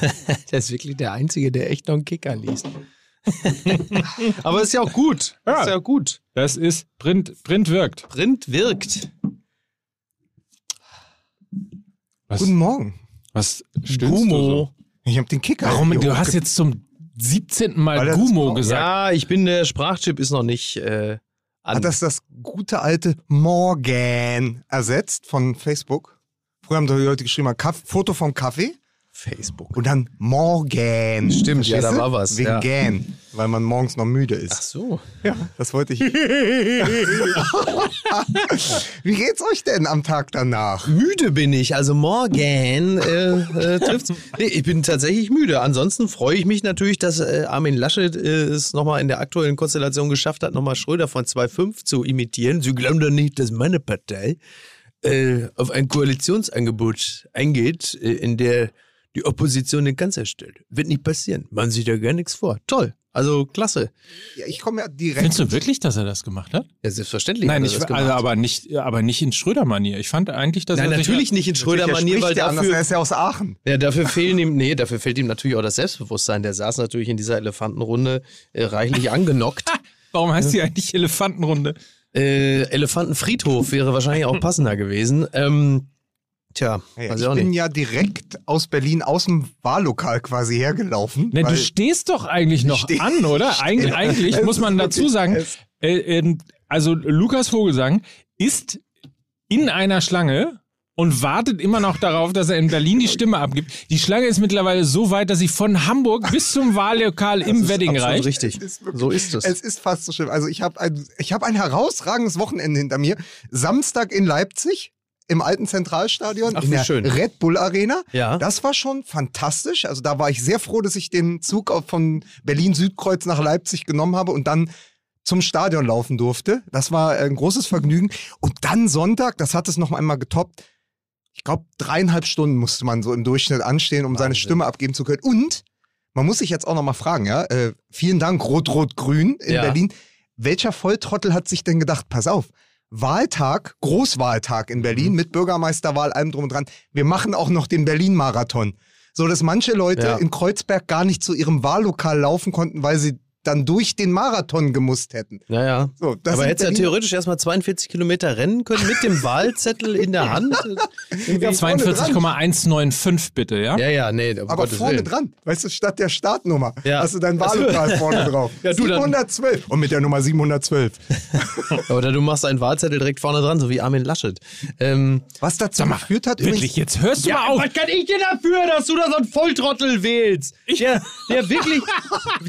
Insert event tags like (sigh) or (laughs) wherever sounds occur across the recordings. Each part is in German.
(laughs) der ist wirklich der Einzige, der echt noch einen Kicker liest. (laughs) Aber ist ja auch gut. Ja. Ist ja gut. Das ist Print, Print wirkt. Print wirkt. Was, Guten Morgen. was stöhnst du so? Ich habe den Kicker. Warum? Du hast jetzt zum 17. Weil Mal Gumo gesagt. Ja, ich bin, der Sprachchip ist noch nicht äh, an. Hat das das gute alte Morgan ersetzt von Facebook? Früher haben die Leute geschrieben, Kaff Foto vom Kaffee Facebook. und dann Morgan. Stimmt, ja, da war was, Wegen ja. Weil man morgens noch müde Ach ist. so. Ja, das wollte ich. (laughs) Wie geht's euch denn am Tag danach? Müde bin ich, also morgen äh, äh, trifft's. Nee, ich bin tatsächlich müde. Ansonsten freue ich mich natürlich, dass äh, Armin Laschet äh, es nochmal in der aktuellen Konstellation geschafft hat, nochmal Schröder von 2.5 zu imitieren. Sie glauben doch nicht, dass meine Partei äh, auf ein Koalitionsangebot eingeht, äh, in der die Opposition den Kanzler stellt. Wird nicht passieren. Machen Sie da gar nichts vor. Toll. Also klasse. Ja, ich komme ja direkt. Findest du wirklich, dass er das gemacht hat? Ja, selbstverständlich. Nein, hat er ich, das gemacht. also, aber nicht, aber nicht in Schröder-Manier. Ich fand eigentlich, dass Nein, er natürlich nicht in er Schröder-Manier, weil ja anders, dafür er ist ja aus Aachen. Ja, dafür fehlen ihm, nee, dafür fehlt ihm natürlich auch das Selbstbewusstsein. Der saß natürlich in dieser Elefantenrunde äh, reichlich (laughs) angenockt. Warum heißt die eigentlich Elefantenrunde? äh, Elefantenfriedhof wäre wahrscheinlich auch passender gewesen. Ähm, tja, Ja, weiß ich ich auch bin nicht. ja direkt aus Berlin aus dem Wahllokal quasi hergelaufen. Ne, weil- du stehst doch eigentlich noch steh- an, oder? (laughs) Eig stehe- eigentlich muss man dazu sagen, äh, ähm, also Lukas Vogelsang ist in einer Schlange und wartet immer noch darauf, dass er in Berlin die Stimme abgibt. Die Schlange ist mittlerweile so weit, dass sie von Hamburg bis zum Wahllokal im Wedding reicht. richtig. Ist wirklich- so ist es. Es ist fast so schlimm. Also ich habe ein, ich hab ein herausragendes Wochenende hinter mir. Samstag in Leipzig im alten Zentralstadion Ach, in der schön. Red Bull Arena. Ja. Das war schon fantastisch. Also da war ich sehr froh, dass ich den Zug von Berlin Südkreuz nach Leipzig genommen habe und dann zum Stadion laufen durfte. Das war ein großes Vergnügen. Und dann Sonntag, das hat es noch einmal getoppt. Ich glaube, dreieinhalb Stunden musste man so im Durchschnitt anstehen, um seine Wahnsinn. Stimme abgeben zu können. Und man muss sich jetzt auch noch mal fragen, ja, äh, vielen Dank Rot-Rot-Grün in Ja. Berlin. Welcher Volltrottel hat sich denn gedacht, pass auf, Wahltag, Großwahltag in Mhm. Berlin mit Bürgermeisterwahl, allem drum und dran. Wir machen auch noch den Berlin-Marathon. So dass manche Leute Ja. in Kreuzberg gar nicht zu ihrem Wahllokal laufen konnten, weil sie dann durch den Marathon gemusst hätten. Naja. So, Aber du ja theoretisch erstmal 42 Kilometer rennen können mit dem Wahlzettel in der Hand. (laughs) Ja, vorne dran. 42,195 bitte, ja? Ja, ja, nee, um Aber Gottes vorne Willen. dran, weißt du, statt der Startnummer Ja. hast du dein Wahllokal vorne (laughs) drauf. Ja, du dann- 712. Und mit der Nummer 712. (laughs) Oder du machst einen Wahlzettel direkt vorne dran, so wie Armin Laschet. Ähm, Was dazu geführt hat, Wirklich, jetzt hörst du mal auf. was kann ich denn dafür, dass du da so einen Volltrottel wählst? Der, der wirklich.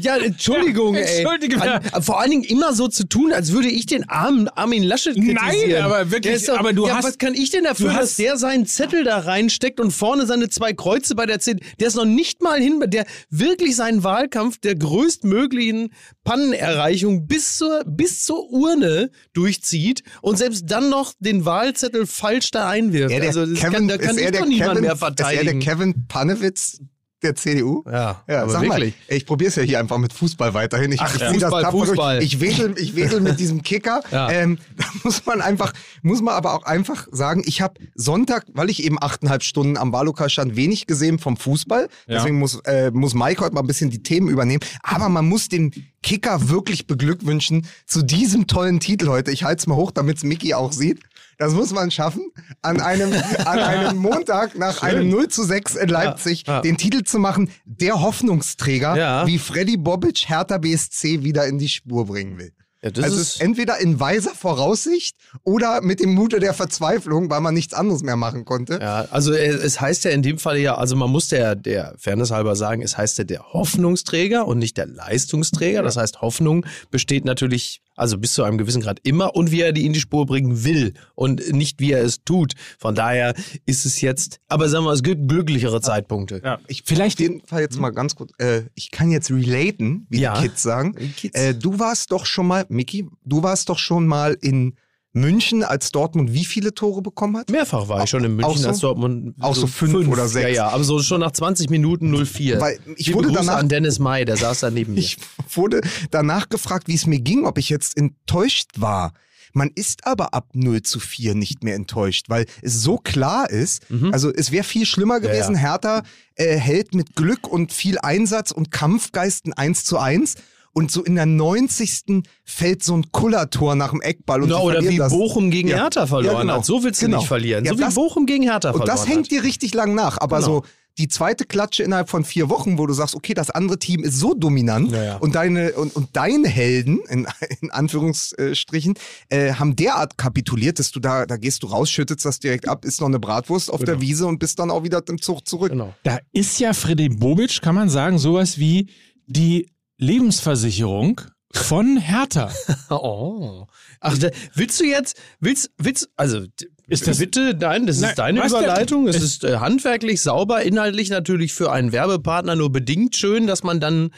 Ja, Entschuldigung, ey. Entschuldige, An, vor allen Dingen immer so zu tun, als würde ich den armen Armin Laschet Nein, kritisieren. aber wirklich, doch- aber du ja, hast- Was kann ich denn dafür, dass der seinen Zettel da reinsteckt und vorne seine zwei Kreuze bei der CD. Der ist noch nicht mal hin, der wirklich seinen Wahlkampf der größtmöglichen Pannenerreichung bis zur, bis zur Urne durchzieht und selbst dann noch den Wahlzettel falsch da einwirft. der also das Kevin, kann, da kann ist ich doch niemand Kevin, mehr Ist er der verteidigen. Kevin Panewitz der CDU? Ja, Ja, aber sag wirklich. mal, ich probiere es ja hier einfach mit Fußball weiterhin. Ich, Ach, ich ja. zieh das Fußball, durch. Fußball. Ich wedel, ich wedel mit diesem Kicker. (laughs) Ja. Ähm, da muss man einfach, muss man aber auch einfach sagen, ich habe Sonntag, weil ich eben achteinhalb Stunden am Wahllokal stand, wenig gesehen vom Fußball. Ja. Deswegen muss, äh, muss Mike heute mal ein bisschen die Themen übernehmen. Aber man muss den Kicker wirklich beglückwünschen zu diesem tollen Titel heute. Ich halte es mal hoch, damit es Mickey auch sieht. Das muss man schaffen, an einem, an einem (laughs) Montag nach einem 0 zu 6 in Leipzig Ja, ja. den Titel zu machen, der Hoffnungsträger, Ja. wie Freddy Bobic Hertha BSC wieder in die Spur bringen will. Ja, also ist entweder in weiser Voraussicht oder mit dem Mute der Verzweiflung, weil man nichts anderes mehr machen konnte. Ja, also äh, es heißt ja in dem Fall ja, also man muss der, der Fairness halber sagen, es heißt ja der Hoffnungsträger und nicht der Leistungsträger. Das heißt, Hoffnung besteht natürlich, also bis zu einem gewissen Grad immer und wie er die in die Spur bringen will und nicht wie er es tut. Von daher ist es jetzt, aber sagen wir, es gibt glücklichere Zeitpunkte. Ja. Ich Vielleicht auf jeden Fall jetzt mal ganz kurz, äh, ich kann jetzt relaten, wie Ja. die Kids sagen. Kids. Äh, du warst doch schon mal, Micky, du warst doch schon mal in München, als Dortmund wie viele Tore bekommen hat? Mehrfach war ich schon in München so? als Dortmund. Auch so fünf oder sechs? Ja, ja, aber so schon nach 20 Minuten 0-4. Weil ich Liebe wurde Grüße danach- an Dennis May, der saß da neben mir. Ich wurde danach gefragt, wie es mir ging, ob ich jetzt enttäuscht war. Man ist aber ab 0 zu 4 nicht mehr enttäuscht, weil es so klar ist. Also es wäre viel schlimmer gewesen. Hertha äh, hält mit Glück und viel Einsatz und Kampfgeist ein 1 zu 1. Und so in der 90. fällt so ein Kullertor nach dem Eckball. Und sie oder wie das. Bochum gegen Ja. Hertha verloren Ja, genau. hat. So willst du Genau. nicht verlieren. Ja, so wie das- Bochum gegen Hertha Und verloren das hängt hat. dir richtig lang nach. Aber Genau. so die zweite Klatsche innerhalb von vier Wochen, wo du sagst, okay, das andere Team ist so dominant Ja, ja. und deine und, und deine Helden in, in Anführungsstrichen äh, haben derart kapituliert, dass du da da gehst du raus, schüttest das direkt ab, isst noch eine Bratwurst auf der Wiese und bist dann auch wieder im Zug zurück. Genau. Da ist ja Freddy Bobic, kann man sagen, sowas wie die Lebensversicherung von Hertha. (laughs) Oh. Ach, da, willst du jetzt, willst, willst, also, Ist das- bitte, nein, das Nein, ist deine? Überleitung. Es Es- ist äh, handwerklich sauber, inhaltlich natürlich für einen Werbepartner nur bedingt schön, dass man dann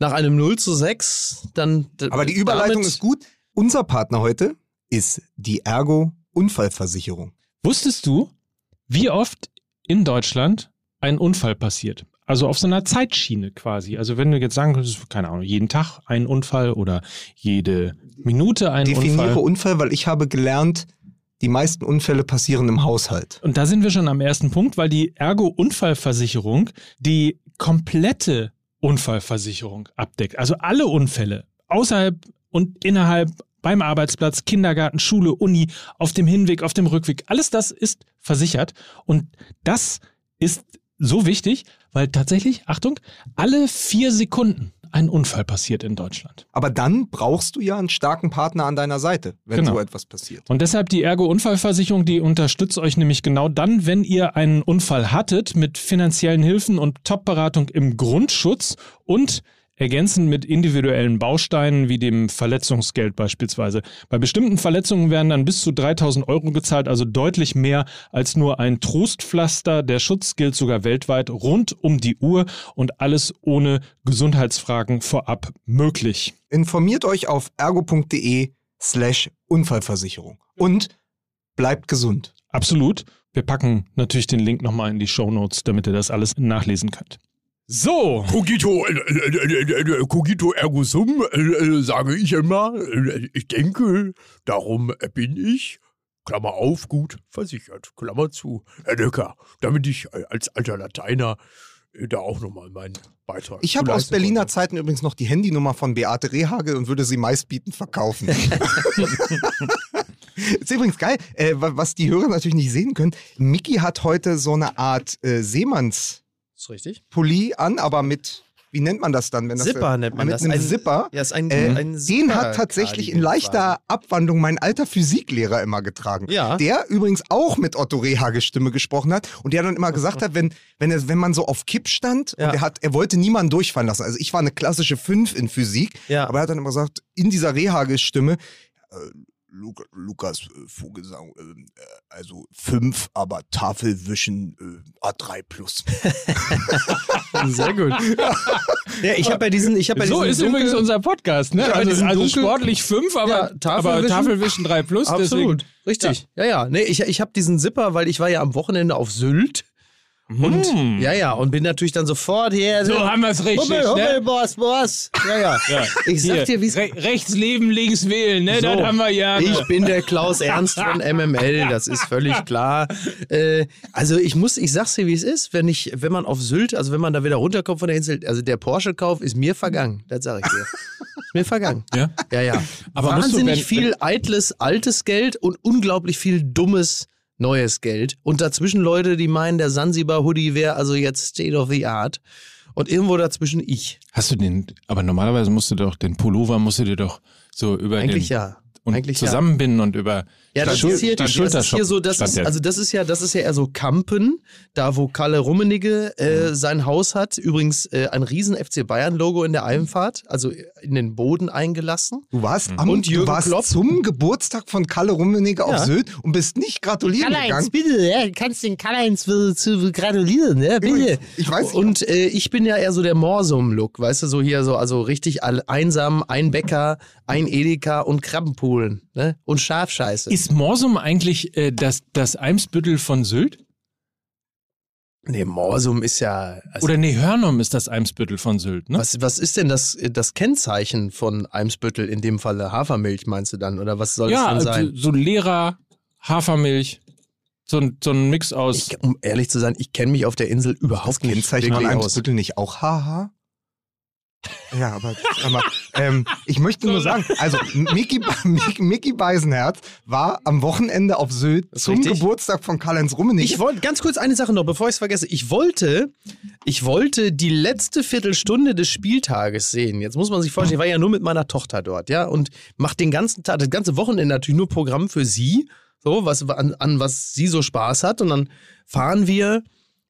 nach einem 0 zu 6 dann. Aber die Überleitung ist gut. Unser Partner heute ist die Ergo Unfallversicherung. Wusstest du, wie oft in Deutschland ein Unfall passiert? Also auf so einer Zeitschiene quasi. Also wenn du jetzt sagen könntest, keine Ahnung, jeden Tag ein Unfall oder jede Minute ein Definiere Unfall. Unfall, weil ich habe gelernt, die meisten Unfälle passieren im Haushalt. Und da sind wir schon am ersten Punkt, weil die Ergo-Unfallversicherung die komplette Unfallversicherung abdeckt. Also alle Unfälle außerhalb und innerhalb beim Arbeitsplatz, Kindergarten, Schule, Uni, auf dem Hinweg, auf dem Rückweg. Alles das ist versichert. Und das ist so wichtig, weil tatsächlich, Achtung, alle vier Sekunden ein Unfall passiert in Deutschland. Aber dann brauchst du ja einen starken Partner an deiner Seite, wenn Genau. so etwas passiert. Und deshalb die Ergo-Unfallversicherung, die unterstützt euch nämlich genau dann, wenn ihr einen Unfall hattet, mit finanziellen Hilfen und Top-Beratung im Grundschutz und ergänzend mit individuellen Bausteinen wie dem Verletzungsgeld beispielsweise. Bei bestimmten Verletzungen werden dann bis zu 3000 Euro gezahlt, also deutlich mehr als nur ein Trostpflaster. Der Schutz gilt sogar weltweit rund um die Uhr und alles ohne Gesundheitsfragen vorab möglich. Informiert euch auf ergo.de slash Unfallversicherung und bleibt gesund. Absolut. Wir packen natürlich den Link nochmal in die Show Notes, damit ihr das alles nachlesen könnt. So, Cogito, äh, äh, äh, cogito ergo sum, sage ich immer. Ich denke, darum bin ich, Klammer auf, gut versichert, Klammer zu. Herr Döcker, damit ich als alter Lateiner da auch nochmal meinen Beitrag Ich habe aus Berliner konnte. Zeiten übrigens noch die Handynummer von Beate Rehagel und würde sie meistbietend verkaufen. (laughs) ist übrigens geil, äh, wa- was die Hörer natürlich nicht sehen können. Mickey hat heute so eine Art äh, Seemannspulli Ist richtig? an, aber mit, wie nennt man das dann? Wenn das Zipper nennt man mit das. einem Ein- Zipper. Ja, ist ein, Äh, ein den hat tatsächlich in leichter Abwandlung mein alter Physiklehrer immer getragen. Ja. Der übrigens auch mit Otto Rehagel Stimme gesprochen hat und der dann immer gesagt hat, wenn, wenn, er, wenn man so auf Kipp stand Ja. und er hat, er wollte niemanden durchfallen lassen. Also ich war eine klassische 5 in Physik, Ja. aber er hat dann immer gesagt, in dieser Rehagel-Stimme, äh, Luca, Lukas äh, Vogelsang, äh, äh, also 5, aber Tafelwischen äh, A3 plus. (laughs) Sehr gut. ja, ich habe ja diesen, ich habe ja so diesen ist dunkel- übrigens unser Podcast, ne? Ja, also also dunkel- sportlich 5, aber, Ja, aber Tafelwischen- Tafelwischen 3 plus. Absolut, Deswegen. richtig. Ja, ja. Nee, ich, ich habe diesen Zipper, weil ich war ja am Wochenende auf Sylt. Und Hm. ja, ja, und bin natürlich dann sofort hier. So haben wir es richtig, Hummel, Hummel, ne? Boss, Boss. Ja, ja. Ja. Ich sag Hier, dir, wie's. Re rechts leben, links wählen, ne? So. Das haben wir ja. Ich bin der Klaus Ernst von MML, das ist völlig klar. Äh, also ich muss, ich sag's dir, wie es ist, wenn ich, wenn man auf Sylt, also wenn man da wieder runterkommt von der Insel, also der Porsche-Kauf ist mir vergangen, das sag ich dir. Ist mir vergangen. Ja? Ja, ja. Aber musst du, Wahnsinnig wenn- viel eitles, altes Geld und unglaublich viel dummes, neues Geld. Und dazwischen Leute, die meinen, der Sansibar-Hoodie wäre also jetzt State of the Art. Und irgendwo dazwischen ich. Hast du den, aber normalerweise musst du doch, den Pullover musst du dir doch so über Eigentlich den, ja. und Eigentlich ja. zusammenbinden und über Ja, das Schul- ist hier, die das ist hier so, das ist, also das ist ja, das ist ja eher so Kampen, da wo Kalle Rummenigge äh, sein Haus hat. Übrigens äh, ein riesen FC Bayern Logo in der Einfahrt, also in den Boden eingelassen. Du warst, am, Und du warst Klopp. zum Geburtstag von Kalle Rummenigge auf Ja. Sylt und bist nicht gratulieren gegangen. bitte, ja, kannst den Karl-Heinz gratulieren, ja, Übrigens, ich weiß nicht, Und äh, ich bin ja eher so der Morsum-Look, weißt du, so hier so, also richtig einsam, ein Bäcker, ein Edeka und Krabbenpoolen, ne? Und Schafscheiße. Ist Morsum eigentlich äh, das, das Eimsbüttel von Sylt? Nee, Morsum ist ja. Also Oder nee, Hörnum ist das Eimsbüttel von Sylt, ne? was, was ist denn das, das Kennzeichen von Eimsbüttel, in dem Falle Hafermilch, meinst du dann? Oder was soll ja, es denn sein? also so Lehrer, Hafermilch, so ein, so ein Mix aus. Ich, um ehrlich zu sein, ich kenne mich auf der Insel überhaupt nicht Kennzeichen von wirklich aus. Eimsbüttel nicht auch haha? Ja, aber, aber ähm, ich möchte nur sagen, also Mickey, Mickey, Beisenherz war am Wochenende auf Sylt zum richtig. Geburtstag von Karl-Heinz Rummenigge. Ich wollte ganz kurz eine Sache noch, bevor ich es vergesse. Ich wollte, ich wollte die letzte Viertelstunde des Spieltages sehen. Jetzt muss man sich vorstellen, ich war ja nur mit meiner Tochter dort, ja, und macht den ganzen Tag, das ganze Wochenende natürlich nur Programm für sie, so was an, an was sie so Spaß hat. Und dann fahren wir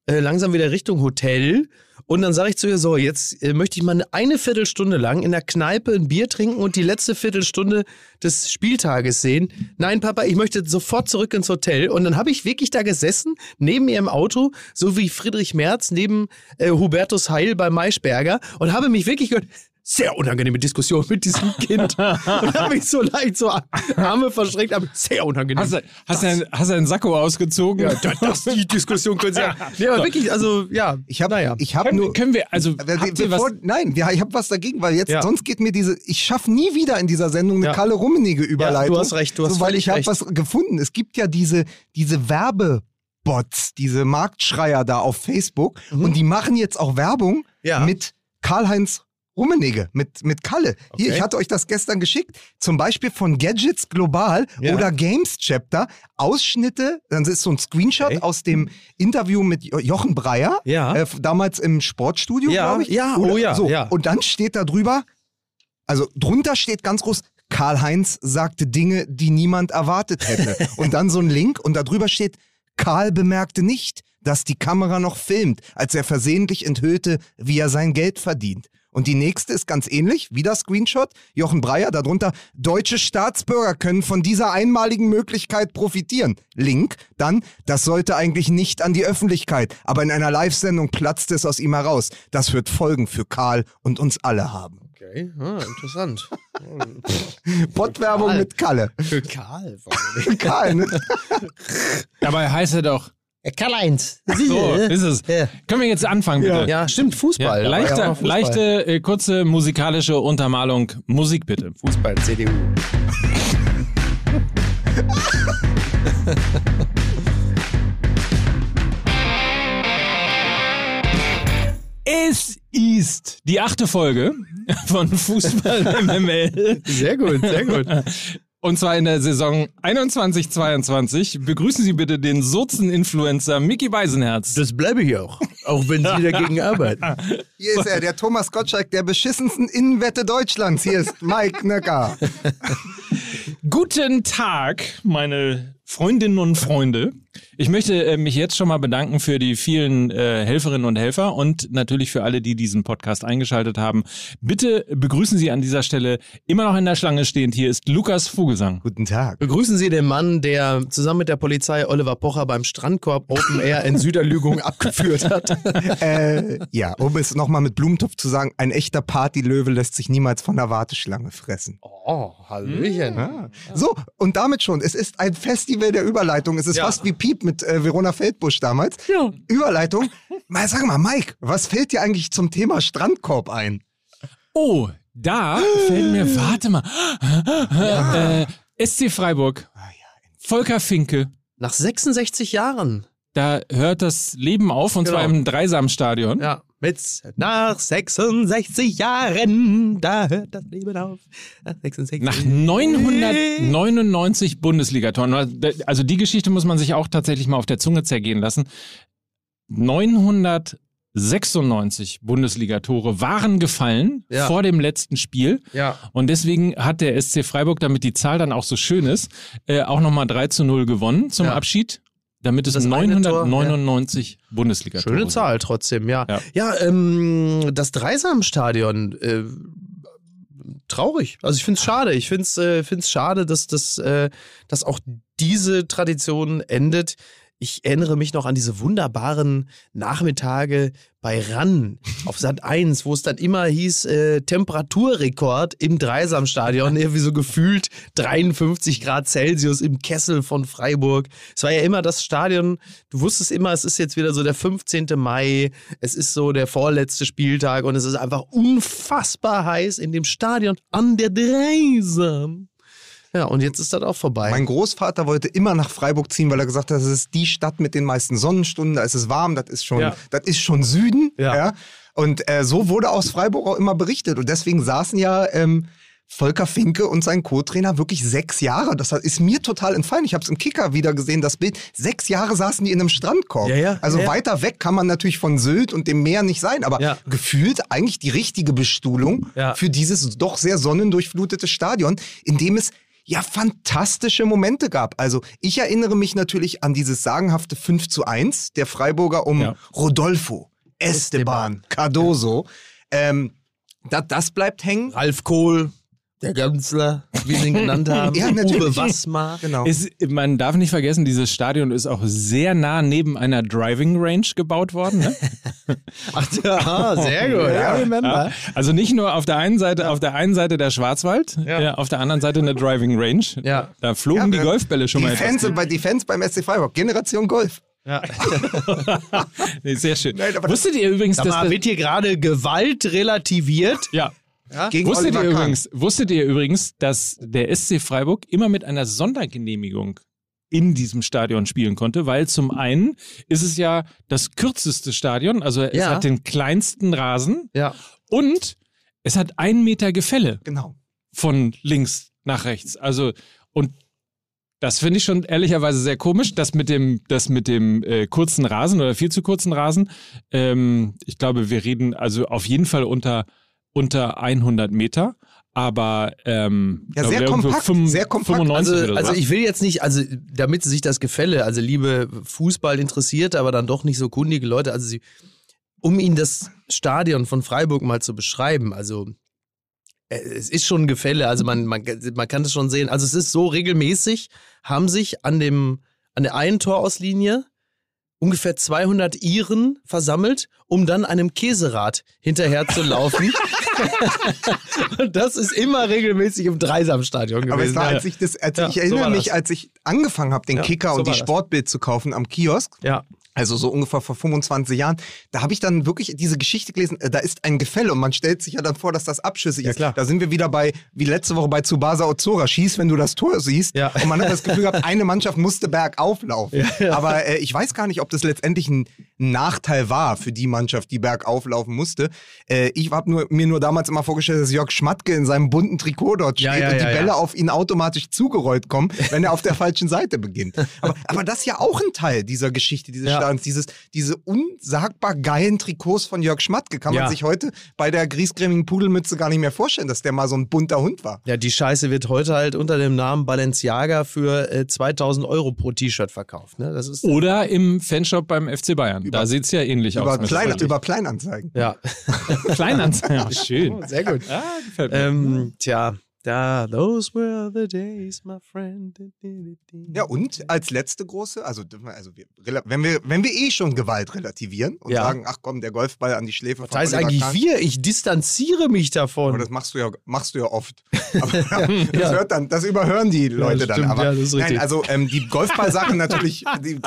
äh, langsam wieder Richtung Hotel. Und dann sage ich zu ihr so, jetzt äh, möchte ich mal eine Viertelstunde lang in der Kneipe ein Bier trinken und die letzte Viertelstunde des Spieltages sehen. Nein, Papa, ich möchte sofort zurück ins Hotel. Und dann habe ich wirklich da gesessen, neben ihr im Auto, so wie Friedrich Merz neben äh, Hubertus Heil bei Maischberger und habe mich wirklich gehört, sehr unangenehme Diskussion mit diesem Kind. (laughs) und habe mich so leicht so Arme verschränkt, aber sehr unangenehm. Hast du, hast, du einen, hast du einen Sakko ausgezogen? ja, das, das, die Diskussion können Sie ja. (laughs) Nee, aber wirklich, also ja. Ich habe naja. ich hab können, nur. können wir, also, bevor, nein, ja, ich habe was dagegen, weil jetzt Ja. sonst geht mir diese, ich schaffe nie wieder in dieser Sendung eine Ja. Kalle Rummenigge Überleitung. Ja, du hast recht, du hast so, weil ich habe was gefunden. Es gibt ja diese diese Werbebots, diese Marktschreier da auf Facebook und die machen jetzt auch Werbung Mhm. Ja. mit Karl-Heinz Rummenigge, mit, mit Kalle. Hier, Okay. ich hatte euch das gestern geschickt. Zum Beispiel von Gadgets Global Ja. oder Games Chapter. Ausschnitte, dann ist so ein Screenshot Okay. aus dem Interview mit Jo- Jochen Breyer. Ja. Äh, damals im Sportstudio, Ja, glaube ich. ja, Oder, oh ja, So. ja. Und dann steht da drüber, also drunter steht ganz groß, Karl-Heinz sagte Dinge, die niemand erwartet hätte. (laughs) und dann so ein Link und da drüber steht, Karl bemerkte nicht, dass die Kamera noch filmt, als er versehentlich enthüllte, wie er sein Geld verdient. Und die nächste ist ganz ähnlich, wieder Screenshot, Jochen Breyer, darunter, deutsche Staatsbürger können von dieser einmaligen Möglichkeit profitieren. Link, dann, das sollte eigentlich nicht an die Öffentlichkeit, aber in einer Live-Sendung platzt es aus ihm heraus. Das wird Folgen für Karl und uns alle haben. Okay, ah, interessant. (laughs) Pottwerbung mit Kalle. Für Karl. Karl, ne? (laughs) dabei heißt er doch, Karl-Heinz. so, ist es. Ja. Können wir jetzt anfangen, bitte? Ja, stimmt, Fußball. Ja leichte, Fußball. leichte äh, kurze musikalische Untermalung. Musik bitte. Fußball, CDU. (laughs) Es ist die achte Folge von Fußball MML. Sehr gut, sehr gut. (laughs) Und zwar in der Saison 21-22. Begrüßen Sie bitte den Sozen-Influencer Mickey Beisenherz. Das bleibe ich auch. Auch wenn Sie dagegen arbeiten. Hier ist er, der Thomas Gottschalk der beschissensten Innenwette Deutschlands. Hier ist Mike Nöcker. Guten Tag, meine Freundinnen und Freunde. Ich möchte äh, mich jetzt schon mal bedanken für die vielen äh, Helferinnen und Helfer und natürlich für alle, die diesen Podcast eingeschaltet haben. Bitte begrüßen Sie an dieser Stelle immer noch in der Schlange stehend. Hier ist Lukas Vogelsang. Guten Tag. Begrüßen Sie den Mann, der zusammen mit der Polizei Oliver Pocher beim Strandkorb Open Air in Süderlügung (laughs) abgeführt hat. (laughs) Äh, ja, um es nochmal mit Blumentopf zu sagen, ein echter Partylöwe lässt sich niemals von der Warteschlange fressen. Oh, Hallöchen. Ah. So, und damit schon. Es ist ein Festival der Überleitung. Es ist Ja. fast wie Piep mit äh, Verona Feldbusch damals. Ja. Überleitung. (laughs) Mal sag mal, Mike, was fällt dir eigentlich zum Thema Strandkorb ein? Oh, da fällt mir, warte mal, äh, SC Freiburg, Volker Finke. Nach 66 Jahren. Da hört das Leben auf und zwar Genau. im Dreisamstadion. Ja, mit nach 66 Jahren, da hört das Leben auf. Nach 66 Nach 999 Bundesligatoren. Also die Geschichte muss man sich auch tatsächlich mal auf der Zunge zergehen lassen. 996 Bundesligatore waren gefallen Ja. vor dem letzten Spiel. Ja. Und deswegen hat der SC Freiburg, damit die Zahl dann auch so schön ist, äh, auch nochmal 3 zu 0 gewonnen zum Ja. Abschied. Damit es Das eine Tor, 999 Bundesligatore Schöne sind. Zahl trotzdem, ja. Ja. Ja, ähm, das Dreisamstadion, äh, traurig. Also ich finde es schade. Ich finde es äh, find's schade, dass, das, äh, dass auch diese Tradition endet. Ich erinnere mich noch an diese wunderbaren Nachmittage bei RAN auf Sat 1, wo es dann immer hieß, äh, Temperaturrekord im Dreisamstadion, irgendwie so gefühlt 53 Grad Celsius im Kessel von Freiburg. Es war ja immer das Stadion, du wusstest immer, es ist jetzt wieder so der 15. Mai, es ist so der vorletzte Spieltag und es ist einfach unfassbar heiß in dem Stadion an der Dreisam. Ja, und jetzt ist das auch vorbei. Mein Großvater wollte immer nach Freiburg ziehen, weil er gesagt hat, das ist die Stadt mit den meisten Sonnenstunden, da ist es warm, das ist schon, Ja. das ist schon Süden. Ja. Ja. Und äh, so wurde aus Freiburg auch immer berichtet. Und deswegen saßen ja ähm, Volker Finke und sein Co-Trainer wirklich sechs Jahre. Das ist mir total entfallen. Ich habe es im Kicker wieder gesehen, das Bild. Sechs Jahre saßen die in einem Strandkorb. Ja, ja, also ja, ja. weiter weg kann man natürlich von Sylt und dem Meer nicht sein. Aber Ja. gefühlt eigentlich die richtige Bestuhlung Ja. für dieses doch sehr sonnendurchflutete Stadion, in dem es ja fantastische Momente gab. Also ich erinnere mich natürlich an dieses sagenhafte 5 zu 1 der Freiburger um Ja. Rodolfo, Esteban, Cardoso. Ähm, da, das bleibt hängen. Ralf Kohl, der Ganzler, wie sie ihn genannt (laughs) haben. Ja, natürlich. Uwe Wassmar. Genau. Es, man darf nicht vergessen, dieses Stadion ist auch sehr nah neben einer Driving Range gebaut worden. Ne? (laughs) Ach, ja, sehr gut. Ja, remember. Also nicht nur auf der einen Seite, auf der einen Seite der Schwarzwald, ja. auf der anderen Seite eine Driving Range. Ja. Da flogen die Ja, Golfbälle schon die mal Fans, etwas. bei, die Fans beim SC Freiburg, Generation Golf. (laughs) Nee, sehr schön. Nein, Wusstet ihr übrigens, dass mal, das, wird hier gerade Gewalt relativiert? ja, Gegen Wusstet Oliver ihr, Kahn. übrigens, wusstet ihr übrigens, dass der SC Freiburg immer mit einer Sondergenehmigung in diesem Stadion spielen konnte, weil zum einen ist es ja das kürzeste Stadion, also es Ja. hat den kleinsten Rasen Ja. und es hat einen Meter Gefälle Genau. von links nach rechts. Also und das finde ich schon ehrlicherweise sehr komisch, das mit dem, das mit dem äh, kurzen Rasen oder viel zu kurzen Rasen. Ähm, ich glaube, wir reden also auf jeden Fall unter unter 100 Meter, aber ähm, Ja, sehr kompakt, fünf- sehr kompakt. 95 Also, oder so. also ich will jetzt nicht, also damit sich das Gefälle, also liebe Fußball interessierte, aber dann doch nicht so kundige Leute, also sie, um Ihnen das Stadion von Freiburg mal zu beschreiben, also äh, es ist schon ein Gefälle, also man, man, man kann das schon sehen. Also es ist so regelmäßig, haben sich an dem, an der einen Torauslinie ungefähr 200 Iren versammelt, um dann einem Käserad hinterher zu laufen. (laughs) Und das ist immer regelmäßig im Dreisamstadion gewesen. Aber es war, als ich das, als Ja, ich so erinnere war mich, das. als ich angefangen habe, den Ja, Kicker so und die. Sportbild zu kaufen am Kiosk, ja. Also so ungefähr vor 25 Jahren, da habe ich dann wirklich diese Geschichte gelesen, äh, da ist ein Gefälle und man stellt sich ja dann vor, dass das abschüssig Ja, ist. klar. Da sind wir wieder bei, wie letzte Woche bei Tsubasa Ozora, schieß, wenn du das Tor siehst. Ja. Und man hat das Gefühl gehabt, eine Mannschaft musste bergauf laufen. (laughs) Aber äh, ich weiß gar nicht, ob das letztendlich ein Nachteil war für die Mannschaft, die bergauf laufen musste. Äh, ich habe nur, mir nur damals immer vorgestellt, dass Jörg Schmatke in seinem bunten Trikot dort steht Ja, ja, und die ja, ja. Bälle auf ihn automatisch zugerollt kommen, (laughs) wenn er auf der falschen Seite beginnt. Aber, aber das ist ja auch ein Teil dieser Geschichte, dieses Ja. Stadions, dieses, diese unsagbar geilen Trikots von Jörg Schmatke. Kann Ja. man sich heute bei der griesgrämigen Pudelmütze gar nicht mehr vorstellen, dass der mal so ein bunter Hund war. Ja, die Scheiße wird heute halt unter dem Namen Balenciaga für äh, 2000 Euro pro T-Shirt verkauft. Ne? Das ist Oder im Fanshop beim FC Bayern. Da sieht es ja ähnlich Über, aus. Klein, über Kleinanzeigen. ja (laughs) Kleinanzeigen. (laughs) Ja, schön. sehr gut. Ah, gefällt mir. Ähm, tja, da, those were the days, my friend. Ja, und als letzte große, also, also wenn, wir, wenn wir eh schon Gewalt relativieren und Ja. sagen, ach komm, der Golfball an die Schläfe Das heißt eigentlich Kahn. wir, ich distanziere mich Aber davon. das machst du ja, machst du ja oft. (laughs) Aber das, hört dann, das überhören die Leute dann. stimmt, Aber ja, das ist nein, richtig. also ähm, die Golfball-Sache natürlich, die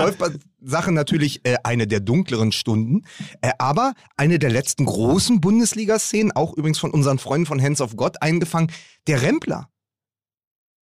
Golfball-Sache natürlich äh, eine der dunkleren Stunden. Äh, aber eine der letzten großen Bundesliga-Szenen, auch übrigens von unseren Freunden von Hands of God eingefangen, der Rempler.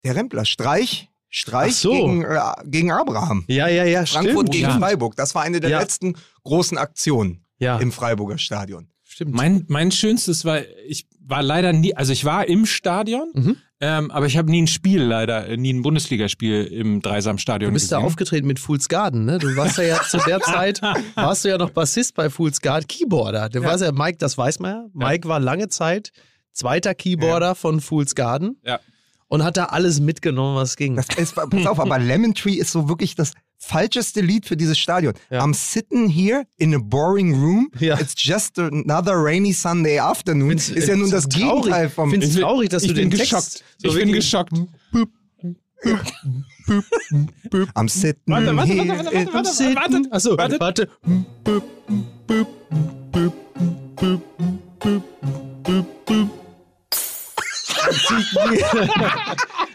Der Rempler, Streich, Streich so. gegen, äh, gegen Abraham. ja, ja, ja, Frankfurt stimmt. gegen ja. Freiburg. Das war eine der Ja. letzten großen Aktionen Ja, im Freiburger Stadion. stimmt. Mein, mein schönstes war, ich war leider nie, also ich war im Stadion, Mhm. Ähm, aber ich habe nie ein Spiel leider, äh, nie ein Bundesligaspiel im Dreisamstadion Du bist da gesehen. aufgetreten mit Fools Garden, ne? Du warst ja, ja zu der (laughs) Zeit, warst du ja noch Bassist bei Fools Garden, Keyboarder. Du warst ja Mike, das weiß man ja. Mike war lange Zeit zweiter Keyboarder von Fools Garden Ja. Und hat da alles mitgenommen, was ging. Das ist, pass auf, aber Lemon Tree ist so wirklich das falscheste Lied für dieses Stadion. Ja. I'm sitting here in a boring room. Ja. It's just another rainy Sunday afternoon. Find's- ist ja nun das traurig. Gegenteil vom. Find's Ich traurig, dass ich du den geschockt. Text so ich bin geschockt. Am Sitten Warte, warte, here warte, warte, warte, warte, warte. Achso, Warte. warte.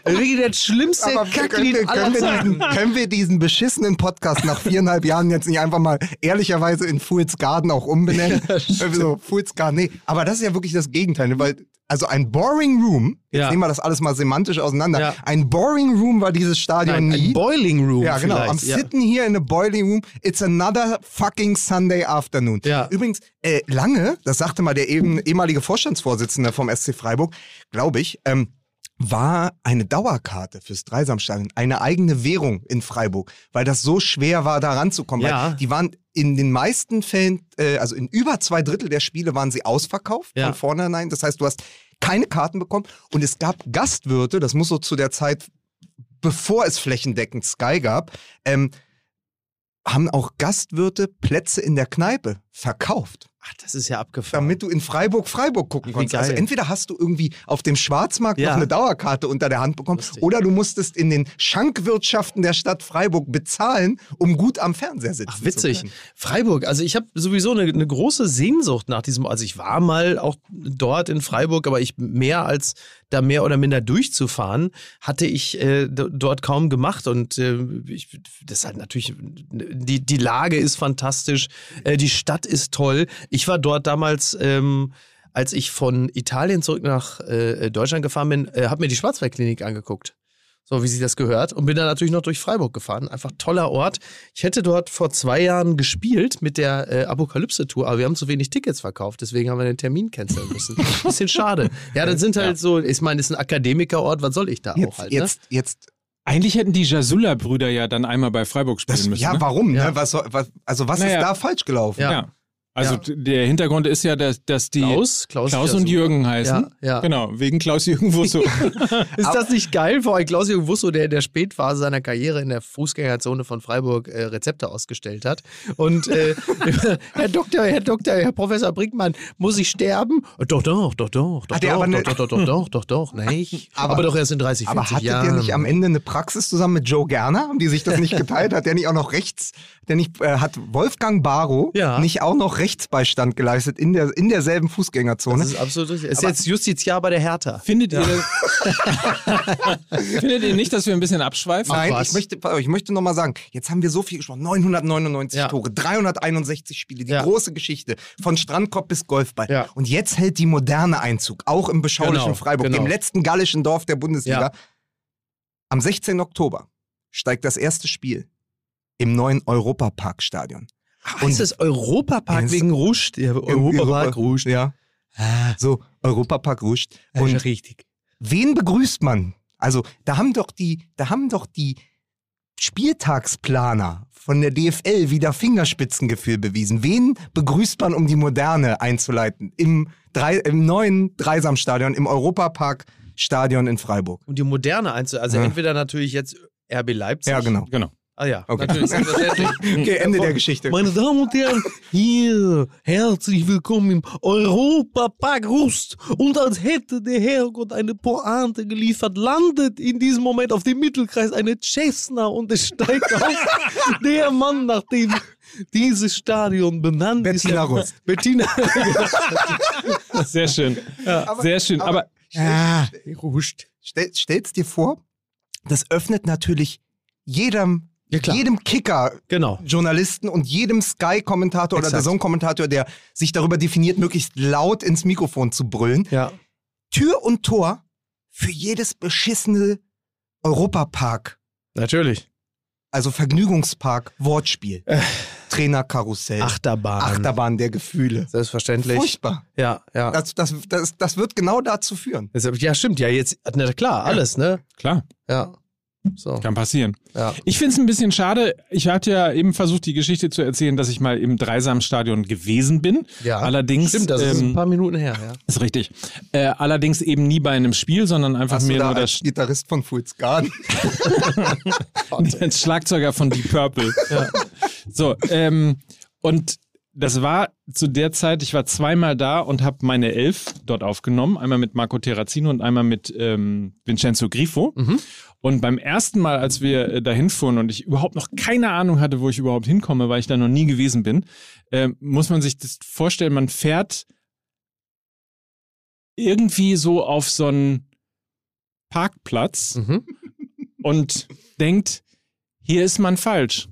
Wirklich das schlimmste Aber können wir, können, wir diesen, können wir diesen beschissenen Podcast nach viereinhalb Jahren jetzt nicht einfach mal ehrlicherweise in Fool's Garden auch umbenennen? Irgendwie so, Fool's Garden, nee. Aber das ist ja wirklich das Gegenteil, ne? weil also ein Boring Room, jetzt Ja. nehmen wir das alles mal semantisch auseinander, Ja. ein Boring Room war dieses Stadion Nein, nie. ein Boiling Room Ja, genau. I'm ja. sitting here in a boiling room. It's another fucking Sunday afternoon. Ja. Übrigens, äh, lange, das sagte mal der eben, ehemalige Vorstandsvorsitzende vom SC Freiburg, glaube ich, ähm, war eine Dauerkarte fürs Dreisamstadion, eine eigene Währung in Freiburg, weil das so schwer war, da ranzukommen. Ja. Die waren in den meisten Fällen, äh, also in über zwei Drittel der Spiele waren sie ausverkauft Ja. von vornherein. Das heißt, du hast keine Karten bekommen und es gab Gastwirte, das muss so zu der Zeit bevor es flächendeckend Sky gab, ähm, haben auch Gastwirte Plätze in der Kneipe verkauft, Ach, das ist ja abgefahren. damit du in Freiburg Freiburg gucken Wie konntest. Also geil. entweder hast du irgendwie auf dem Schwarzmarkt Ja. noch eine Dauerkarte unter der Hand bekommen Lustig. oder du musstest in den Schankwirtschaften der Stadt Freiburg bezahlen, um gut am Fernseher sitzen Ach, zu witzig. können. Freiburg, also ich habe sowieso eine, eine große Sehnsucht nach diesem, also ich war mal auch dort in Freiburg, aber ich mehr als da mehr oder minder durchzufahren, hatte ich äh, dort kaum gemacht und äh, ich, das ist halt natürlich, die, die Lage ist fantastisch, äh, die Stadt ist toll. Ich war dort damals, ähm, als ich von Italien zurück nach äh, Deutschland gefahren bin, äh, habe mir die Schwarzwaldklinik angeguckt so wie sich das gehört. Und bin dann natürlich noch durch Freiburg gefahren. Einfach toller Ort. Ich hätte dort vor zwei Jahren gespielt mit der äh, Apokalypse-Tour, aber wir haben zu wenig Tickets verkauft, deswegen haben wir den Termin canceln müssen. Bisschen schade. Ja, das sind halt so, ich meine, das ist ein Akademikerort, was soll ich da auch Jetzt, halt, ne? jetzt, jetzt Eigentlich hätten die Jasulla-Brüder ja dann einmal bei Freiburg spielen das, müssen. ja, ne? warum? Ja. Ne? Was, was, also was Naja. ist da falsch gelaufen? Ja. Also Ja. der Hintergrund ist ja, dass, dass die Klaus, Klaus, Klaus und Jürgen heißen. Ja, ja. Genau, wegen Klaus-Jürgen Wusso. (laughs) Ist das nicht geil? Vor allem Klaus-Jürgen Wusso, der in der Spätphase seiner Karriere in der Fußgängerzone von Freiburg äh, Rezepte ausgestellt hat. Und äh, (laughs) Herr Doktor, Herr Doktor, Herr Professor Brinkmann, muss ich sterben? Doch, doch, doch, doch, doch, doch, aber ne- doch, doch, doch, doch, doch, doch, nicht. Aber- Aber, doch erst in 30, 40 Aber Jahren. der nicht am Ende eine Praxis zusammen mit Joe Gerner? Haben die sich das nicht geteilt? Hat der nicht auch noch rechts, der nicht, äh, hat Wolfgang Barrow Ja. nicht auch noch Rechtsbeistand geleistet in, der, in derselben Fußgängerzone? Das ist absolut richtig. Ist jetzt Justiziar bei der Hertha. Findet ihr (laughs) Findet ihr nicht, dass wir ein bisschen abschweifen? Nein, ich möchte, ich möchte nochmal sagen, jetzt haben wir so viel gesprochen. 999 Ja. Tore, 361 Spiele, die Ja. große Geschichte. Von Strandkorb bis Golfball. Ja. Und jetzt hält die moderne Einzug, auch im beschaulichen Genau, Freiburg, genau. dem letzten gallischen Dorf der Bundesliga. Ja. Am 16. Oktober steigt das erste Spiel im neuen Europaparkstadion. Und das Europapark wegen Rouge. Der Europapark Rouge. Ja. So, Europapark Rouge. Und richtig. wen begrüßt man? Also, da haben doch die, da haben doch die Spieltagsplaner von der DFL wieder Fingerspitzengefühl bewiesen. Wen begrüßt man, um die Moderne einzuleiten? Im, drei, im neuen Dreisamstadion, im Europapark-Stadion in Freiburg. Um die moderne einzu... Also Ja. entweder natürlich jetzt RB Leipzig. Ja, genau. Genau. Ah ja, Okay. natürlich. (laughs) Okay, Ende der Geschichte. Meine Damen und Herren, hier, herzlich willkommen im Europapark Rust. Und als hätte der Herrgott eine Pointe geliefert, landet in diesem Moment auf dem Mittelkreis eine Cessna und es steigt auf (laughs) der Mann, nach dem dieses Stadion benannt ist. Bettina Rust. Bettina (laughs) Sehr schön. Sehr schön. Aber, Ja. Rust. Stell, stell's dir vor, das öffnet natürlich jedem, Ja, klar. jedem Kicker Genau. Journalisten und jedem Sky-Kommentator oder der. Zone-Kommentator, der sich darüber definiert, möglichst laut ins Mikrofon zu brüllen. Ja. Tür und Tor für jedes beschissene Europapark, Natürlich. also Vergnügungspark, Wortspiel. Äh. Trainerkarussell. Achterbahn. Achterbahn der Gefühle. Selbstverständlich. Furchtbar. Ja, ja. Das, das, das, das wird genau dazu führen. Ja, stimmt. Ja, jetzt, na klar, alles, ne? klar, Ja. So. kann passieren. Ja. Ich finde es ein bisschen schade. Ich hatte ja eben versucht, die Geschichte zu erzählen, dass ich mal im Dreisamstadion gewesen bin. Ja. Allerdings, Stimmt, das ist ein ähm, paar Minuten her, ja. ist richtig. Äh, allerdings eben nie bei einem Spiel, sondern einfach Hast du mir da nur das, Gitarrist von Fools Garden? (laughs) (laughs) als Schlagzeuger von Deep Purple. So, ähm, und das war zu der Zeit, ich war zweimal da und habe meine Elf dort aufgenommen. Einmal mit Marco Terrazino und einmal mit ähm, Vincenzo Grifo. Mhm. Und beim ersten Mal, als wir äh, dahin fuhren und ich überhaupt noch keine Ahnung hatte, wo ich überhaupt hinkomme, weil ich da noch nie gewesen bin, äh, muss man sich das vorstellen, man fährt irgendwie so auf so einen Parkplatz Mhm. und denkt, hier ist man falsch.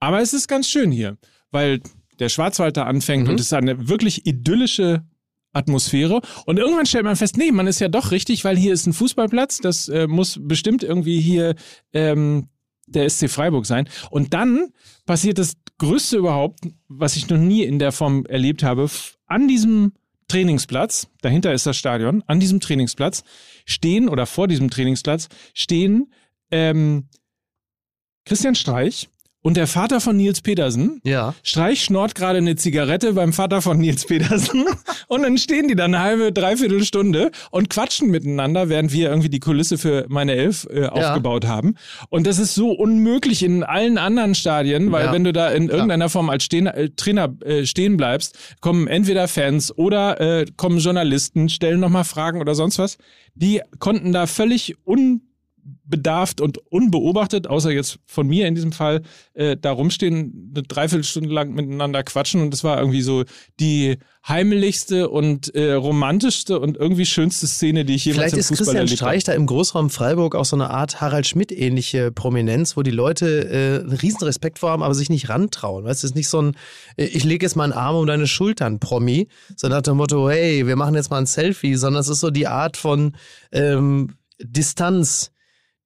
Aber es ist ganz schön hier, weil der Schwarzwald da anfängt Mhm. und es ist eine wirklich idyllische Atmosphäre. Und irgendwann stellt man fest, nee, man ist ja doch richtig, weil hier ist ein Fußballplatz, das äh, muss bestimmt irgendwie hier ähm, der SC Freiburg sein. Und dann passiert das Größte überhaupt, was ich noch nie in der Form erlebt habe, an diesem Trainingsplatz, dahinter ist das Stadion, an diesem Trainingsplatz stehen oder vor diesem Trainingsplatz stehen ähm, Christian Streich und der Vater von Nils Petersen. Ja. Streich schnort gerade eine Zigarette beim Vater von Nils Petersen (laughs) und dann stehen die da eine halbe, dreiviertel Stunde und quatschen miteinander, während wir irgendwie die Kulisse für meine Elf äh, aufgebaut haben. Und das ist so unmöglich in allen anderen Stadien, weil Ja. wenn du da in irgendeiner Form als Stehen, äh, Trainer äh, stehen bleibst, kommen entweder Fans oder äh, kommen Journalisten, stellen nochmal Fragen oder sonst was. Die konnten da völlig unbedarft und unbeobachtet, außer jetzt von mir in diesem Fall, äh, da rumstehen, eine Dreiviertelstunde lang miteinander quatschen und das war irgendwie so die heimlichste und äh, romantischste und irgendwie schönste Szene, die ich jemals Vielleicht im ist Fußball Christian erlebt Streich habe. da im Großraum Freiburg auch so eine Art Harald Schmidt-ähnliche Prominenz, wo die Leute äh, einen riesen Respekt vor haben, aber sich nicht rantrauen. Weißt du, es ist nicht so ein, äh, ich lege jetzt mal einen Arm um deine Schultern, Promi, so nach dem Motto, hey, wir machen jetzt mal ein Selfie, sondern es ist so die Art von ähm, Distanz,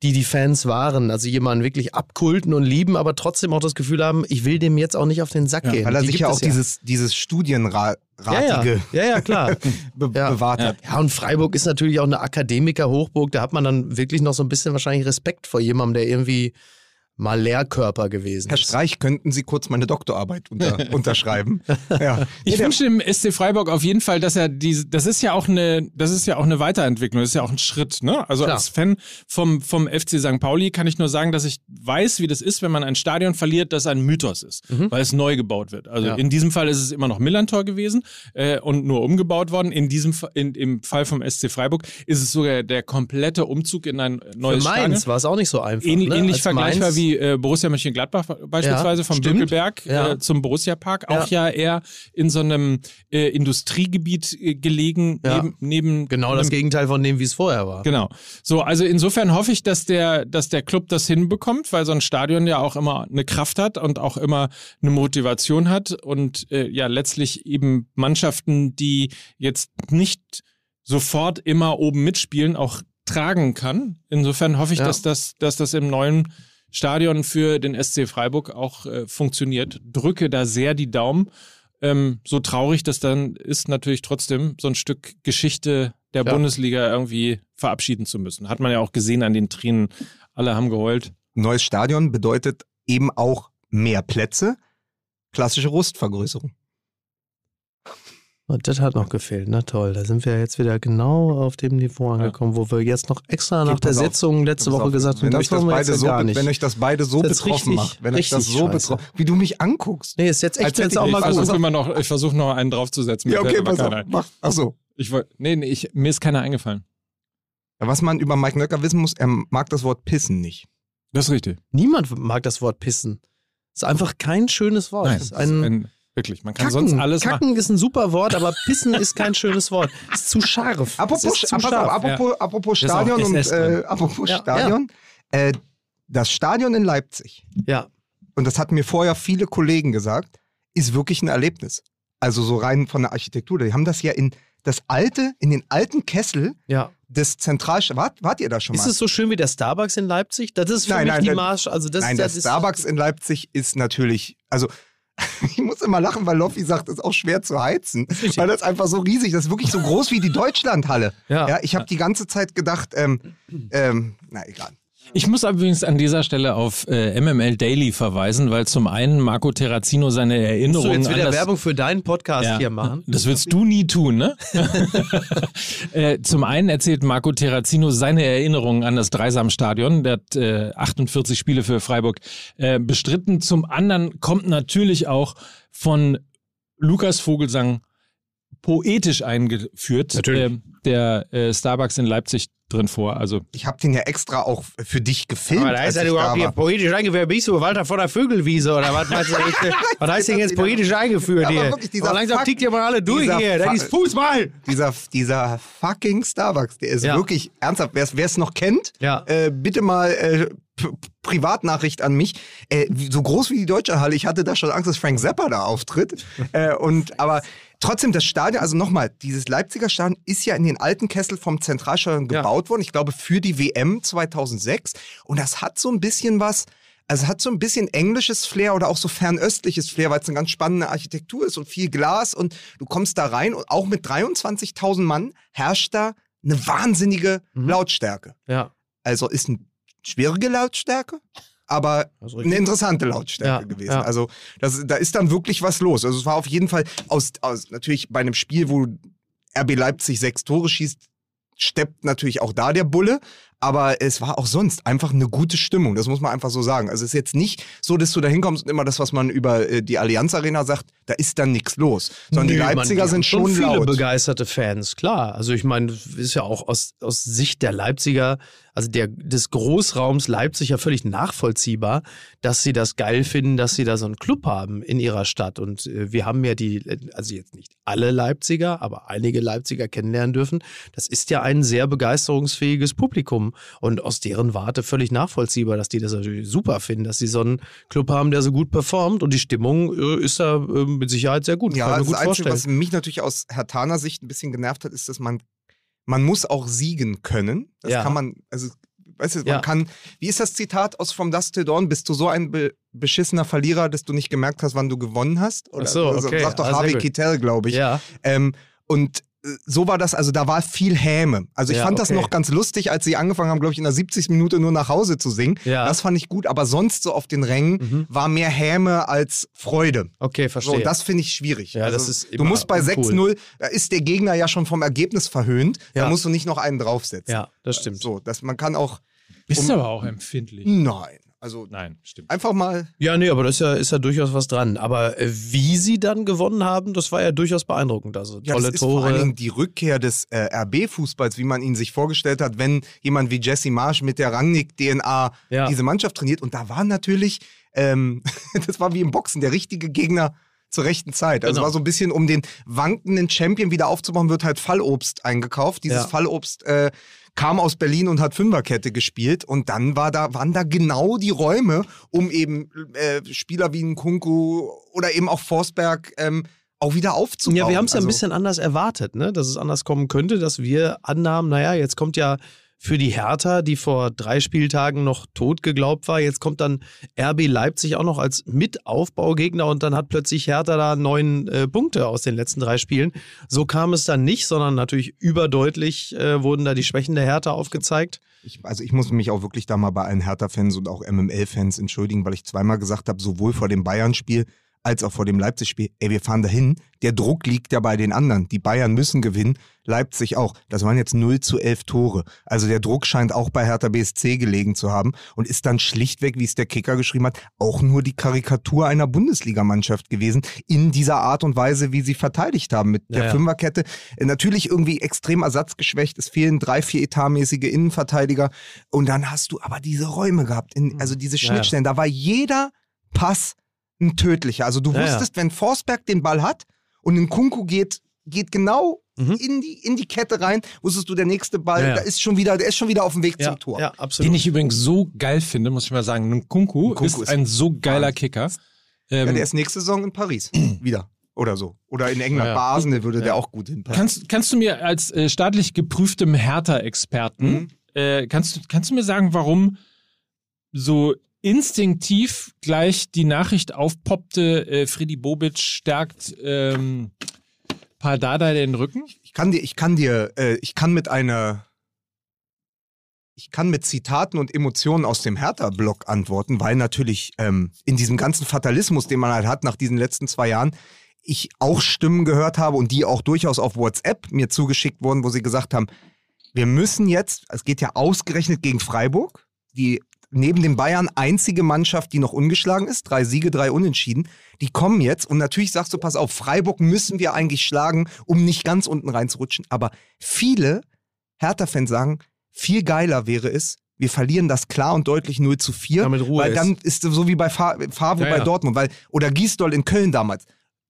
die die Fans waren. Also jemanden wirklich abkulten und lieben, aber trotzdem auch das Gefühl haben, ich will dem jetzt auch nicht auf den Sack Ja, gehen. Weil er sich ja auch dieses, dieses Studienratige ja, ja. ja, ja, (laughs) klar. be Ja. bewahrt hat. Ja, und Freiburg ist natürlich auch eine Akademiker-Hochburg. Da hat man dann wirklich noch so ein bisschen wahrscheinlich Respekt vor jemandem, der irgendwie mal Lehrkörper gewesen Herr ist. Streich, könnten Sie kurz meine Doktorarbeit unter, (laughs) unterschreiben? Ja. Ich wünsche dem SC Freiburg auf jeden Fall, dass er diese, das ist ja auch eine, das ist ja auch eine Weiterentwicklung, das ist ja auch ein Schritt, ne? Also Klar. als Fan vom, vom FC St. Pauli kann ich nur sagen, dass ich weiß, wie das ist, wenn man ein Stadion verliert, das ein Mythos ist, weil es neu gebaut wird. Also Ja. in diesem Fall ist es immer noch Millantor gewesen äh, und nur umgebaut worden. In diesem, in, im Fall vom SC Freiburg ist es sogar der komplette Umzug in ein Für neues Stadion. Mainz war es auch nicht so einfach. Ähnlich, ne? ähnlich Als vergleichbar Mainz- wie äh, Borussia Mönchengladbach beispielsweise Ja, vom stimmt. Bückelberg Ja. äh, zum Borussia Park, auch ja, eher in so einem äh, Industriegebiet äh, gelegen, Ja. neben, neben Genau das einem, Gegenteil von dem, wie es vorher war. Genau. So, also insofern hoffe ich, dass der, dass der Club das hinbekommt, weil so ein Stadion ja auch immer eine Kraft hat und auch immer eine Motivation hat und äh, ja letztlich eben Mannschaften, die jetzt nicht sofort immer oben mitspielen, auch tragen kann. Insofern hoffe ich, Ja. dass, das, dass das im neuen Stadion für den SC Freiburg auch äh, funktioniert. Drücke da sehr die Daumen. Ähm, so traurig das dann ist, natürlich trotzdem so ein Stück Geschichte der Ja. Bundesliga irgendwie verabschieden zu müssen. Hat man ja auch gesehen an den Tränen. Alle haben geheult. Neues Stadion bedeutet eben auch mehr Plätze, klassische Rustvergrößerung. Und das hat noch gefehlt. Na toll, da sind wir jetzt wieder genau auf dem Niveau angekommen, wo wir jetzt noch extra nach Okay, der auf. Sitzung letzte Woche auf, gesagt haben, wenn das wollen wir beide jetzt so, gar nicht. wenn euch das beide so Das betroffen richtig- macht, wenn euch das so scheiße. betroffen, wie du mich anguckst. nee, ist jetzt echt jetzt auch ich- mal gut. versuche immer noch, ich versuche noch einen draufzusetzen. Ja, okay, pass auf. Mach, ach so. Ich wollt, nee, nee, ich, mir ist keiner eingefallen. Was man über Mike Nöcker wissen muss, er mag das Wort pissen nicht. Das ist richtig. Niemand mag das Wort pissen. Ist einfach kein schönes Wort. Nein, ist das ist ein, ein, wirklich. Man kann Kacken, sonst alles machen. Kacken ist ein super Wort, aber pissen ist kein schönes Wort. Ist zu scharf. Apropos, ist zu pass auf, scharf. apropos, apropos ist auch Stadion und äh, apropos Ja, Stadion. Äh, das Stadion in Leipzig, Ja. und das hatten mir vorher viele Kollegen gesagt, ist wirklich ein Erlebnis. Also so rein von der Architektur. Die haben das ja in das alte, in den alten Kessel ja. des Zentralst... Wart, wart ihr da schon mal? Ist es so schön wie der Starbucks in Leipzig? Das ist für Nein, mich nein, die der- Marsch. Also das, Nein, der das ist, Starbucks in Leipzig ist natürlich, also (laughs) ich muss immer lachen, weil Loffi sagt, es ist auch schwer zu heizen, weil das einfach so riesig, das ist wirklich so groß wie die Deutschlandhalle. Ja. Ja, ich habe die ganze Zeit gedacht, ähm, ähm, na egal. Ich muss übrigens an dieser Stelle auf äh, MML Daily verweisen, weil zum einen Marco Terrazino seine Musst du Erinnerungen jetzt an wieder das Werbung für deinen Podcast Ja. hier machen? Das willst du nie tun, ne? (laughs) äh, zum einen erzählt Marco Terrazino seine Erinnerungen an das Dreisamstadion. Der hat äh, 48 Spiele für Freiburg äh, bestritten. Zum anderen kommt natürlich auch von Lukas Vogelsang poetisch eingeführt, ähm, der äh, Starbucks in Leipzig drin vor. Also Ich habe den ja extra auch für dich gefilmt. Aber da als ist ja ich überhaupt hier poetisch eingeführt. Bist du Walter von der Vögelwiese oder was meinst du? (laughs) Was heißt denn jetzt poetisch eingeführt hier? Aber langsam Fuck- tickt ihr mal alle durch hier. Das ist Fußball. Dieser, dieser fucking Starbucks, der ist Ja. wirklich ernsthaft. Wer es noch kennt, Ja. äh, bitte mal äh, Privatnachricht an mich. Äh, so groß wie die Deutsche Halle, ich hatte da schon Angst, dass Frank Zappa da auftritt. (laughs) äh, und aber trotzdem, das Stadion, also nochmal, dieses Leipziger Stadion ist ja in den alten Kessel vom Zentralstadion Ja. gebaut worden. Ich glaube, für die WM 2006. Und das hat so ein bisschen was. Also hat so ein bisschen englisches Flair oder auch so fernöstliches Flair, weil es eine ganz spannende Architektur ist und viel Glas und du kommst da rein und auch mit 23.000 Mann herrscht da eine wahnsinnige Mhm. Lautstärke. Ja. Also ist eine schwierige Lautstärke, aber eine interessante Lautstärke Ja, gewesen. ja. Also das, da ist dann wirklich was los. Also es war auf jeden Fall aus, aus natürlich bei einem Spiel, wo RB Leipzig sechs Tore schießt, steppt natürlich auch da der Bulle. Aber es war auch sonst einfach eine gute Stimmung, das muss man einfach so sagen. Also es ist jetzt nicht so, dass du da hinkommst und immer das, was man über äh, die Allianz Arena sagt, da ist dann nichts los. Sondern die Nö, man, Leipziger die haben sind schon viele laut. begeisterte Fans, klar. Also ich meine, ist ja auch aus, aus Sicht der Leipziger, also der, des Großraums Leipzig ja völlig nachvollziehbar, dass sie das geil finden, dass sie da so einen Club haben in ihrer Stadt. Und äh, wir haben ja die, also jetzt nicht alle Leipziger, aber einige Leipziger kennenlernen dürfen. Das ist ja ein sehr begeisterungsfähiges Publikum und aus deren Warte völlig nachvollziehbar, dass die das natürlich super finden, dass sie so einen Club haben, der so gut performt und die Stimmung äh, ist da äh, mit Sicherheit sehr gut. Ja, Kann mir das gut Einzige, vorstellen. was mich natürlich aus Hertaner Sicht ein bisschen genervt hat, ist, dass man, man muss auch siegen können. Das Ja. kann man, also, weißt du, man Ja. kann, wie ist das Zitat aus From Dust Till Dawn? Bist du so ein be beschissener Verlierer, dass du nicht gemerkt hast, wann du gewonnen hast? Oder Ach so, also, okay. sagt doch Ah, Harvey. Keitel, glaube ich. Ja. Ähm, und so war das, also da war viel Häme. Also ich Ja, fand das okay. noch ganz lustig, als sie angefangen haben, glaube ich, in der 70. Minute nur nach Hause zu singen. Ja. Das fand ich gut, aber sonst so auf den Rängen Mhm. war mehr Häme als Freude. Okay, So, verstehe. und das finde ich schwierig. Also Ja, das ist du musst bei uncool. 6-0, da ist der Gegner ja schon vom Ergebnis verhöhnt, da Ja. musst du nicht noch einen draufsetzen. ja, das stimmt. So, dass man kann auch, bist Um- aber auch empfindlich. nein, also Nein, stimmt. einfach mal, Ja, nee, aber das ist ja, ist ja durchaus was dran. Aber äh, wie sie dann gewonnen haben, das war ja durchaus beeindruckend. Also ja, tolle das ist vor allen Tore. Dingen die Rückkehr des äh, RB-Fußballs, wie man ihn sich vorgestellt hat, wenn jemand wie Jesse Marsch mit der Rangnick-DNA Ja. diese Mannschaft trainiert. Und da war natürlich, ähm, (laughs) das war wie im Boxen, der richtige Gegner zur rechten Zeit. Also Genau. war so ein bisschen, um den wankenden Champion wieder aufzubauen, wird halt Fallobst eingekauft. Dieses Ja. Fallobst äh, kam aus Berlin und hat Fünferkette gespielt und dann war da, waren da genau die Räume, um eben äh, Spieler wie ein Kunku oder eben auch Forsberg ähm, auch wieder aufzubauen. Ja, wir haben es ja ein Also- bisschen anders erwartet, ne? dass es anders kommen könnte, dass wir annahmen, naja, jetzt kommt ja für die Hertha, die vor drei Spieltagen noch tot geglaubt war, jetzt kommt dann RB Leipzig auch noch als Mitaufbaugegner und dann hat plötzlich Hertha da neun äh, Punkte aus den letzten drei Spielen. So kam es dann nicht, sondern natürlich überdeutlich äh, wurden da die Schwächen der Hertha aufgezeigt. Ich, also ich muss mich auch wirklich da mal bei allen Hertha-Fans und auch MML-Fans entschuldigen, weil ich zweimal gesagt habe, sowohl vor dem Bayern-Spiel als auch vor dem Leipzig-Spiel, ey, wir fahren dahin. Der Druck liegt ja bei den anderen. Die Bayern müssen gewinnen, Leipzig auch. Das waren jetzt 0 zu 11 Tore. Also der Druck scheint auch bei Hertha BSC gelegen zu haben und ist dann schlichtweg, wie es der Kicker geschrieben hat, auch nur die Karikatur einer Bundesligamannschaft gewesen in dieser Art und Weise, wie sie verteidigt haben mit der Ja, ja. Fünferkette. Natürlich irgendwie extrem ersatzgeschwächt. Es fehlen drei, vier etatmäßige Innenverteidiger. Und dann hast du aber diese Räume gehabt, in, also diese Ja, ja. Schnittstellen. Da war jeder Pass ein tödlicher. Also du wusstest, wenn Forsberg den Ball hat und ein Kunku geht, geht genau Mhm. in, die, in die Kette rein, wusstest du, der nächste Ball, Ja, ja. da ist schon wieder, der ist schon wieder auf dem Weg Ja, zum Tor. ja absolut. Den ich übrigens so geil finde, muss ich mal sagen. Nkunku, Nkunku ist ist ein so geiler Wahnsinn. Kicker. Ja, Ähm, der ist nächste Saison in Paris (clears throat) wieder. Oder so. Oder in England. Ja, ja. Bei Arsenal würde Ja. der auch gut hinpassen. kannst, kannst du mir als äh, staatlich geprüftem Hertha-Experten, Mhm. äh, kannst, du, kannst du mir sagen, warum so instinktiv gleich die Nachricht aufpoppte, äh, Freddy Bobic stärkt ähm, Pardada den Rücken? Ich kann dir, ich kann dir, äh, ich kann mit einer, ich kann mit Zitaten und Emotionen aus dem Hertha-Blog antworten, weil natürlich ähm, in diesem ganzen Fatalismus, den man halt hat nach diesen letzten zwei Jahren, ich auch Stimmen gehört habe und die auch durchaus auf WhatsApp mir zugeschickt wurden, wo sie gesagt haben, wir müssen jetzt, es geht ja ausgerechnet gegen Freiburg, die neben den Bayern einzige Mannschaft, die noch ungeschlagen ist. Drei Siege, drei Unentschieden. Die kommen jetzt und natürlich sagst du, pass auf, Freiburg müssen wir eigentlich schlagen, um nicht ganz unten reinzurutschen. Aber viele Hertha-Fans sagen, viel geiler wäre es, wir verlieren das klar und deutlich 0 zu 4. Damit Ruhe weil ist. dann ist es so wie bei Fa- Favre Ja, bei ja. Dortmund, weil, oder Gisdol in Köln damals.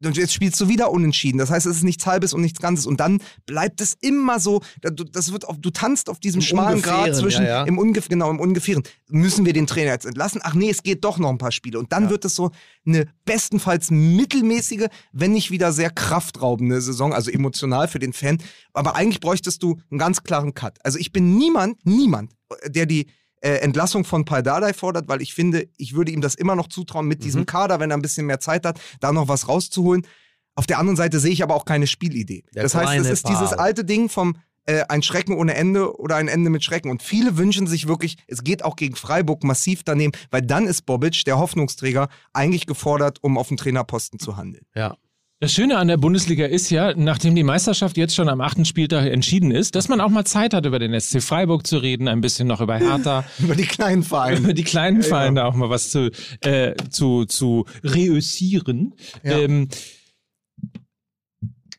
Und jetzt spielst du wieder unentschieden. Das heißt, es ist nichts Halbes und nichts Ganzes. Und dann bleibt es immer so, das wird auf, du tanzt auf diesem Im schmalen Grad zwischen, ja, ja. im Ungef genau, im Ungefähren. Müssen wir den Trainer jetzt entlassen? Ach nee, es geht doch noch ein paar Spiele. Und dann wird es so eine bestenfalls mittelmäßige, wenn nicht wieder sehr kraftraubende Saison, also emotional für den Fan. Aber eigentlich bräuchtest du einen ganz klaren Cut. Also ich bin niemand, niemand, der die äh, Entlassung von Paldadei fordert, weil ich finde, ich würde ihm das immer noch zutrauen, mit Mhm. diesem Kader, wenn er ein bisschen mehr Zeit hat, da noch was rauszuholen. Auf der anderen Seite sehe ich aber auch keine Spielidee. Der das heißt, es ist dieses Paul. alte Ding vom äh, ein Schrecken ohne Ende oder ein Ende mit Schrecken. Und viele wünschen sich wirklich, es geht auch gegen Freiburg massiv daneben, weil dann ist Bobic, der Hoffnungsträger, eigentlich gefordert, um auf dem Trainerposten zu handeln. Ja. Das Schöne an der Bundesliga ist ja, nachdem die Meisterschaft jetzt schon am achten Spieltag entschieden ist, dass man auch mal Zeit hat, über den SC Freiburg zu reden, ein bisschen noch über Hertha, (laughs) Über die kleinen Vereine. über die kleinen Vereine auch mal was zu, äh, zu, zu reüssieren. Ja. Ähm,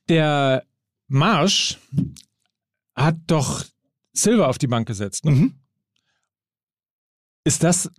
der Marsch hat doch Silva auf die Bank gesetzt. Ne? Mhm. Ist das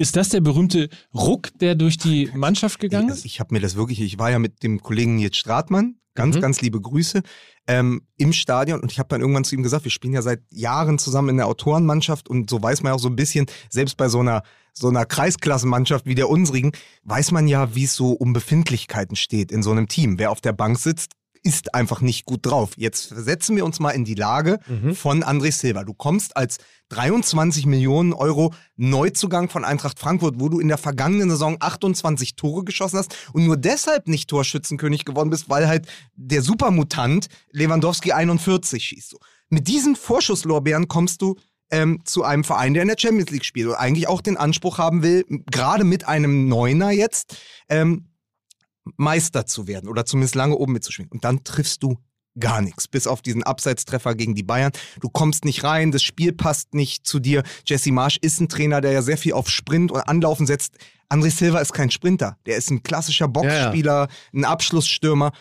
ist das der berühmte Ruck, der durch die Mannschaft gegangen Also ist? ich habe mir das wirklich, ich war ja mit dem Kollegen Nils Stratmann, ganz, Mhm. ganz liebe Grüße, ähm, im Stadion und ich habe dann irgendwann zu ihm gesagt, wir spielen ja seit Jahren zusammen in der Autorenmannschaft und so weiß man ja auch so ein bisschen, selbst bei so einer so einer Kreisklassenmannschaft wie der unsrigen, weiß man ja, wie es so um Befindlichkeiten steht in so einem Team. Wer auf der Bank sitzt, ist einfach nicht gut drauf. Jetzt versetzen wir uns mal in die Lage von André Silva. Du kommst als 23 Millionen Euro Neuzugang von Eintracht Frankfurt, wo du in der vergangenen Saison 28 Tore geschossen hast und nur deshalb nicht Torschützenkönig geworden bist, weil halt der Supermutant Lewandowski 41 schießt. Mit diesen Vorschusslorbeeren kommst du ähm, zu einem Verein, der in der Champions League spielt und eigentlich auch den Anspruch haben will, gerade mit einem Neuner jetzt, ähm, Meister zu werden oder zumindest lange oben mitzuschwingen. Und dann triffst du gar nichts, bis auf diesen Abseitstreffer gegen die Bayern. Du kommst nicht rein, das Spiel passt nicht zu dir. Jesse Marsch ist ein Trainer, der ja sehr viel auf Sprint und Anlaufen setzt. André Silva ist kein Sprinter, der ist ein klassischer Boxspieler, ein Abschlussstürmer.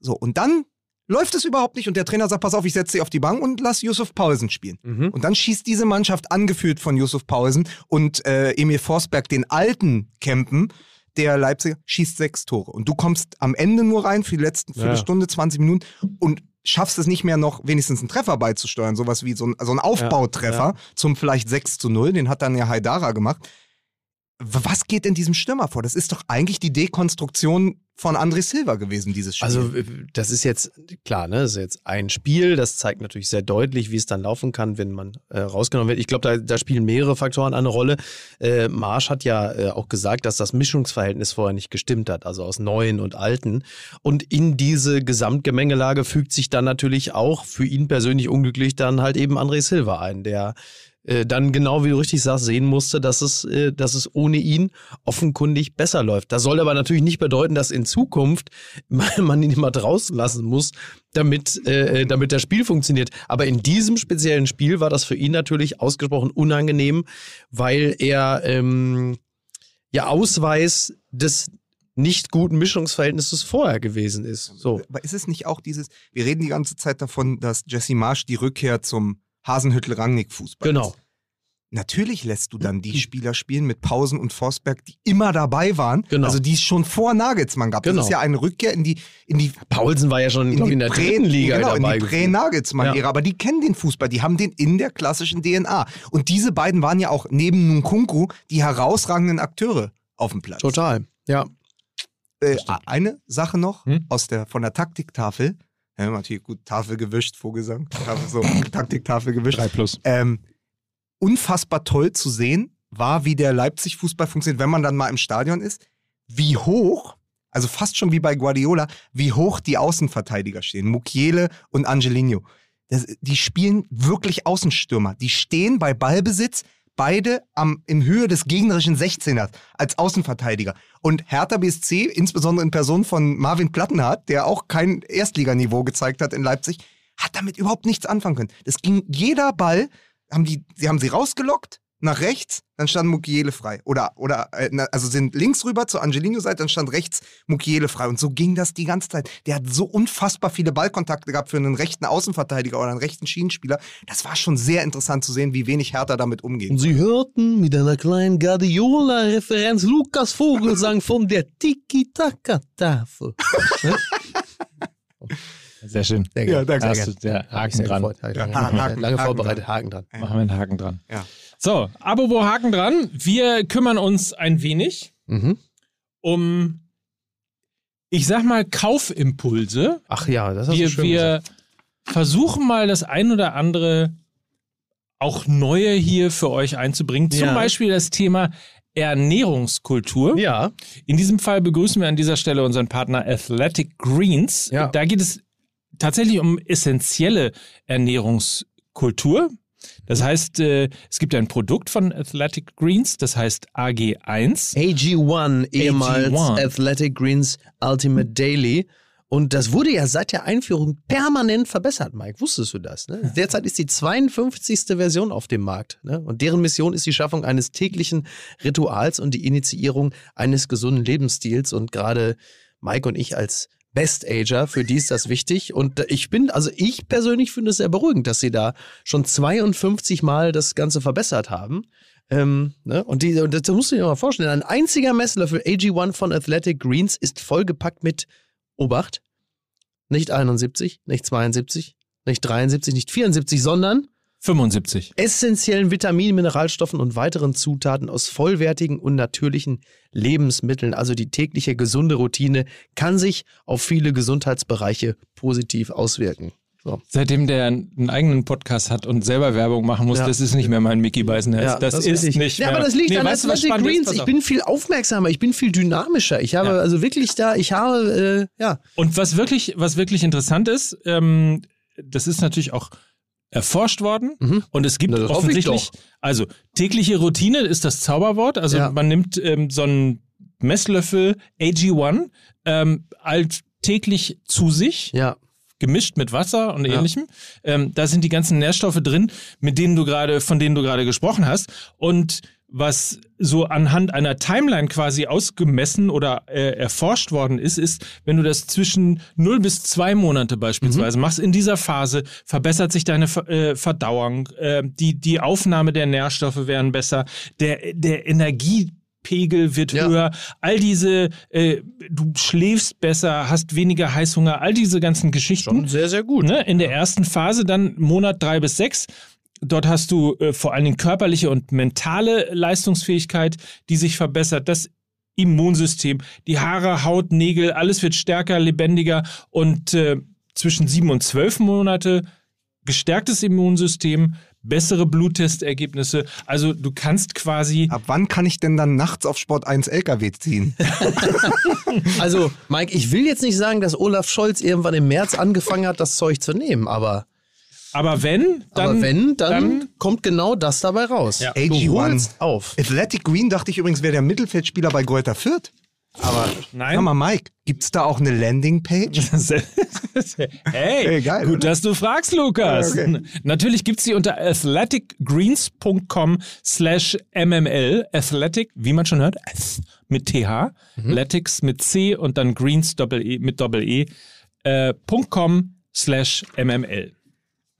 So, und dann läuft es überhaupt nicht und der Trainer sagt, pass auf, ich setze dich auf die Bank und lass Yusuf Paulsen spielen. Mhm. Und dann schießt diese Mannschaft, angeführt von Yusuf Paulsen und äh, Emil Forsberg, den alten Campen, der Leipziger, schießt sechs Tore. Und du kommst am Ende nur rein für die letzten Ja. Viertelstunde, 20 Minuten und schaffst es nicht mehr noch wenigstens einen Treffer beizusteuern, sowas wie so ein, so ein Aufbautreffer zum vielleicht 6 zu 0, den hat dann ja Haidara gemacht. Was geht in diesem Stürmer vor? Das ist doch eigentlich die Dekonstruktion von André Silva gewesen, dieses Spiel. Also das ist jetzt klar, ne? Das ist jetzt ein Spiel. Das zeigt natürlich sehr deutlich, wie es dann laufen kann, wenn man äh, rausgenommen wird. Ich glaube, da, da spielen mehrere Faktoren eine Rolle. Äh, Marsch hat ja äh, auch gesagt, dass das Mischungsverhältnis vorher nicht gestimmt hat, also aus Neuen und Alten. Und in diese Gesamtgemengelage fügt sich dann natürlich auch für ihn persönlich unglücklich dann halt eben André Silva ein, der äh, dann genau wie du richtig sagst, sehen musste, dass es, äh, dass es ohne ihn offenkundig besser läuft. Das soll aber natürlich nicht bedeuten, dass in Zukunft (laughs) man ihn immer draußen lassen muss, damit, äh, damit das Spiel funktioniert. Aber in diesem speziellen Spiel war das für ihn natürlich ausgesprochen unangenehm, weil er ähm, ja Ausweis des nicht guten Mischungsverhältnisses vorher gewesen ist. So. Aber ist es nicht auch dieses, wir reden die ganze Zeit davon, dass Jesse Marsch die Rückkehr zum Hasenhüttel-Rangnick-Fußball Genau. ist. Natürlich lässt du dann die Spieler spielen mit Pausen und Forsberg, die immer dabei waren. Genau. Also die es schon vor Nagelsmann gab. Genau. Das ist ja eine Rückkehr in die, in die Paulsen war ja schon in die in der Prä- dritten Liga genau, dabei. in die gefühlt. Prä-Nagelsmann-Ära. Ja. Aber die kennen den Fußball, die haben den in der klassischen DNA. Und diese beiden waren ja auch neben Nkunku die herausragenden Akteure auf dem Platz. Total. Ja. Äh, eine Sache noch Hm? aus der, von der Taktiktafel. Ja, natürlich gut, Tafel gewischt, Vogelsang. Tafel, so, (laughs) Taktiktafel gewischt. 3 plus. Ähm, unfassbar toll zu sehen war, wie der Leipzig-Fußball funktioniert, wenn man dann mal im Stadion ist. Wie hoch, also fast schon wie bei Guardiola, wie hoch die Außenverteidiger stehen. Mukiele und Angelino. Das, die spielen wirklich Außenstürmer. Die stehen bei Ballbesitz beide am, in Höhe des gegnerischen 16ers als Außenverteidiger. Und Hertha BSC, insbesondere in Person von Marvin Plattenhardt, der auch kein Erstliganiveau gezeigt hat in Leipzig, hat damit überhaupt nichts anfangen können. Das ging jeder Ball, haben die, sie haben sie rausgelockt, nach rechts, dann stand Mukiele frei. Oder, oder äh, also sind links rüber zur Angelino-Seite, dann stand rechts Mukiele frei. Und so ging das die ganze Zeit. Der hat so unfassbar viele Ballkontakte gehabt für einen rechten Außenverteidiger oder einen rechten Schienenspieler. Das war schon sehr interessant zu sehen, wie wenig Hertha damit umgeht. Und Sie hörten mit einer kleinen Guardiola-Referenz Lukas Vogelsang von der Tiki-Taka-Tafel. (laughs) (laughs) (laughs) Sehr schön. Sehr Ja, gerne. danke. Hast du der Haken Sehr dran. gefreut. Ja, Lange, Haken- lange Haken vorbereitet, Haken dran. Machen wir einen Haken dran. Ja. So, apropos Haken dran. Wir kümmern uns ein wenig Mhm. um, ich sag mal, Kaufimpulse. Ach ja, das hast du Wir, schön wir gesagt. versuchen mal das ein oder andere auch Neue hier für euch einzubringen. Zum Ja. Beispiel das Thema Ernährungskultur. Ja, In diesem Fall begrüßen wir an dieser Stelle unseren Partner Athletic Greens. Ja. Da geht es tatsächlich um essentielle Ernährungskultur. Das heißt, äh, es gibt ein Produkt von Athletic Greens, das heißt AG1. AG1, ehemals AG1. Athletic Greens Ultimate Daily. Und das wurde ja seit der Einführung permanent verbessert, Mike. Wusstest du das? Ne? Derzeit ist die 52. Version auf dem Markt. Ne? Und deren Mission ist die Schaffung eines täglichen Rituals und die Initiierung eines gesunden Lebensstils. Und gerade Mike und ich als Best Ager, für die ist das wichtig. Und ich bin, also ich persönlich finde es sehr beruhigend, dass sie da schon 52 Mal das Ganze verbessert haben. Ähm, ne? Und, die, und das musst du dir mal vorstellen. Ein einziger Messlöffel AG1 von Athletic Greens ist vollgepackt mit Obacht. Nicht 71, nicht 72, nicht 73, nicht 74, sondern 75. essentiellen Vitaminen, Mineralstoffen und weiteren Zutaten aus vollwertigen und natürlichen Lebensmitteln. Also die tägliche gesunde Routine kann sich auf viele Gesundheitsbereiche positiv auswirken. So. Seitdem der einen eigenen Podcast hat und selber Werbung machen muss, Ja. das ist nicht mehr mein Mickey Beisenherz. das, ist richtig. nicht Ja, mehr. aber das liegt Nee, an weißt was Athletic ist? Greens. Pass Ich bin viel aufmerksamer, ich bin viel dynamischer. Ich habe Ja. also wirklich da, ich habe, äh, ja. Und was wirklich, was wirklich interessant ist, ähm, das ist natürlich auch erforscht worden Mhm. und es gibt Na, offensichtlich, also tägliche Routine ist das Zauberwort. Also Ja. man nimmt ähm, so einen Messlöffel AG1 ähm, alltäglich zu sich, Ja, gemischt mit Wasser und Ja. ähnlichem. Ähm, da sind die ganzen Nährstoffe drin, mit denen du gerade, von denen du gerade gesprochen hast. Und was so anhand einer Timeline quasi ausgemessen oder äh, erforscht worden ist, ist, wenn du das zwischen 0 bis 2 Monate beispielsweise machst, in dieser Phase verbessert sich deine äh, Verdauung, äh, die, die Aufnahme der Nährstoffe werden besser, der, der Energiepegel wird Ja. höher, all diese, äh, du schläfst besser, hast weniger Heißhunger, all diese ganzen Geschichten. sehr, sehr gut. Ne? In der ersten Phase dann Monat drei bis sechs. Dort hast du äh, vor allen Dingen körperliche und mentale Leistungsfähigkeit, die sich verbessert. Das Immunsystem, die Haare, Haut, Nägel, alles wird stärker, lebendiger und äh, zwischen sieben und zwölf Monate gestärktes Immunsystem, bessere Bluttestergebnisse. Also du kannst quasi Ab wann kann ich denn dann nachts auf Sport 1 LKW ziehen? (laughs) Also, Mike, ich will jetzt nicht sagen, dass Olaf Scholz irgendwann im März angefangen hat, das Zeug zu nehmen, aber, Aber wenn, dann. aber wenn, dann, dann- kommt genau das dabei raus. Ja. Du AG1. holst auf. Athletic Green dachte ich übrigens wäre der Mittelfeldspieler bei Greuther Fürth. Aber Nein. sag mal, Mike, gibt's da auch eine Landingpage? (laughs) hey, Ey, geil, gut, oder? dass du fragst, Lukas. Ja, okay. Natürlich gibt's sie unter athleticgreens.com slash mml. Athletic, wie man schon hört, mit th, Athletics mit c und dann greens doppel -e, mit doppel-e, äh, .com slash mml.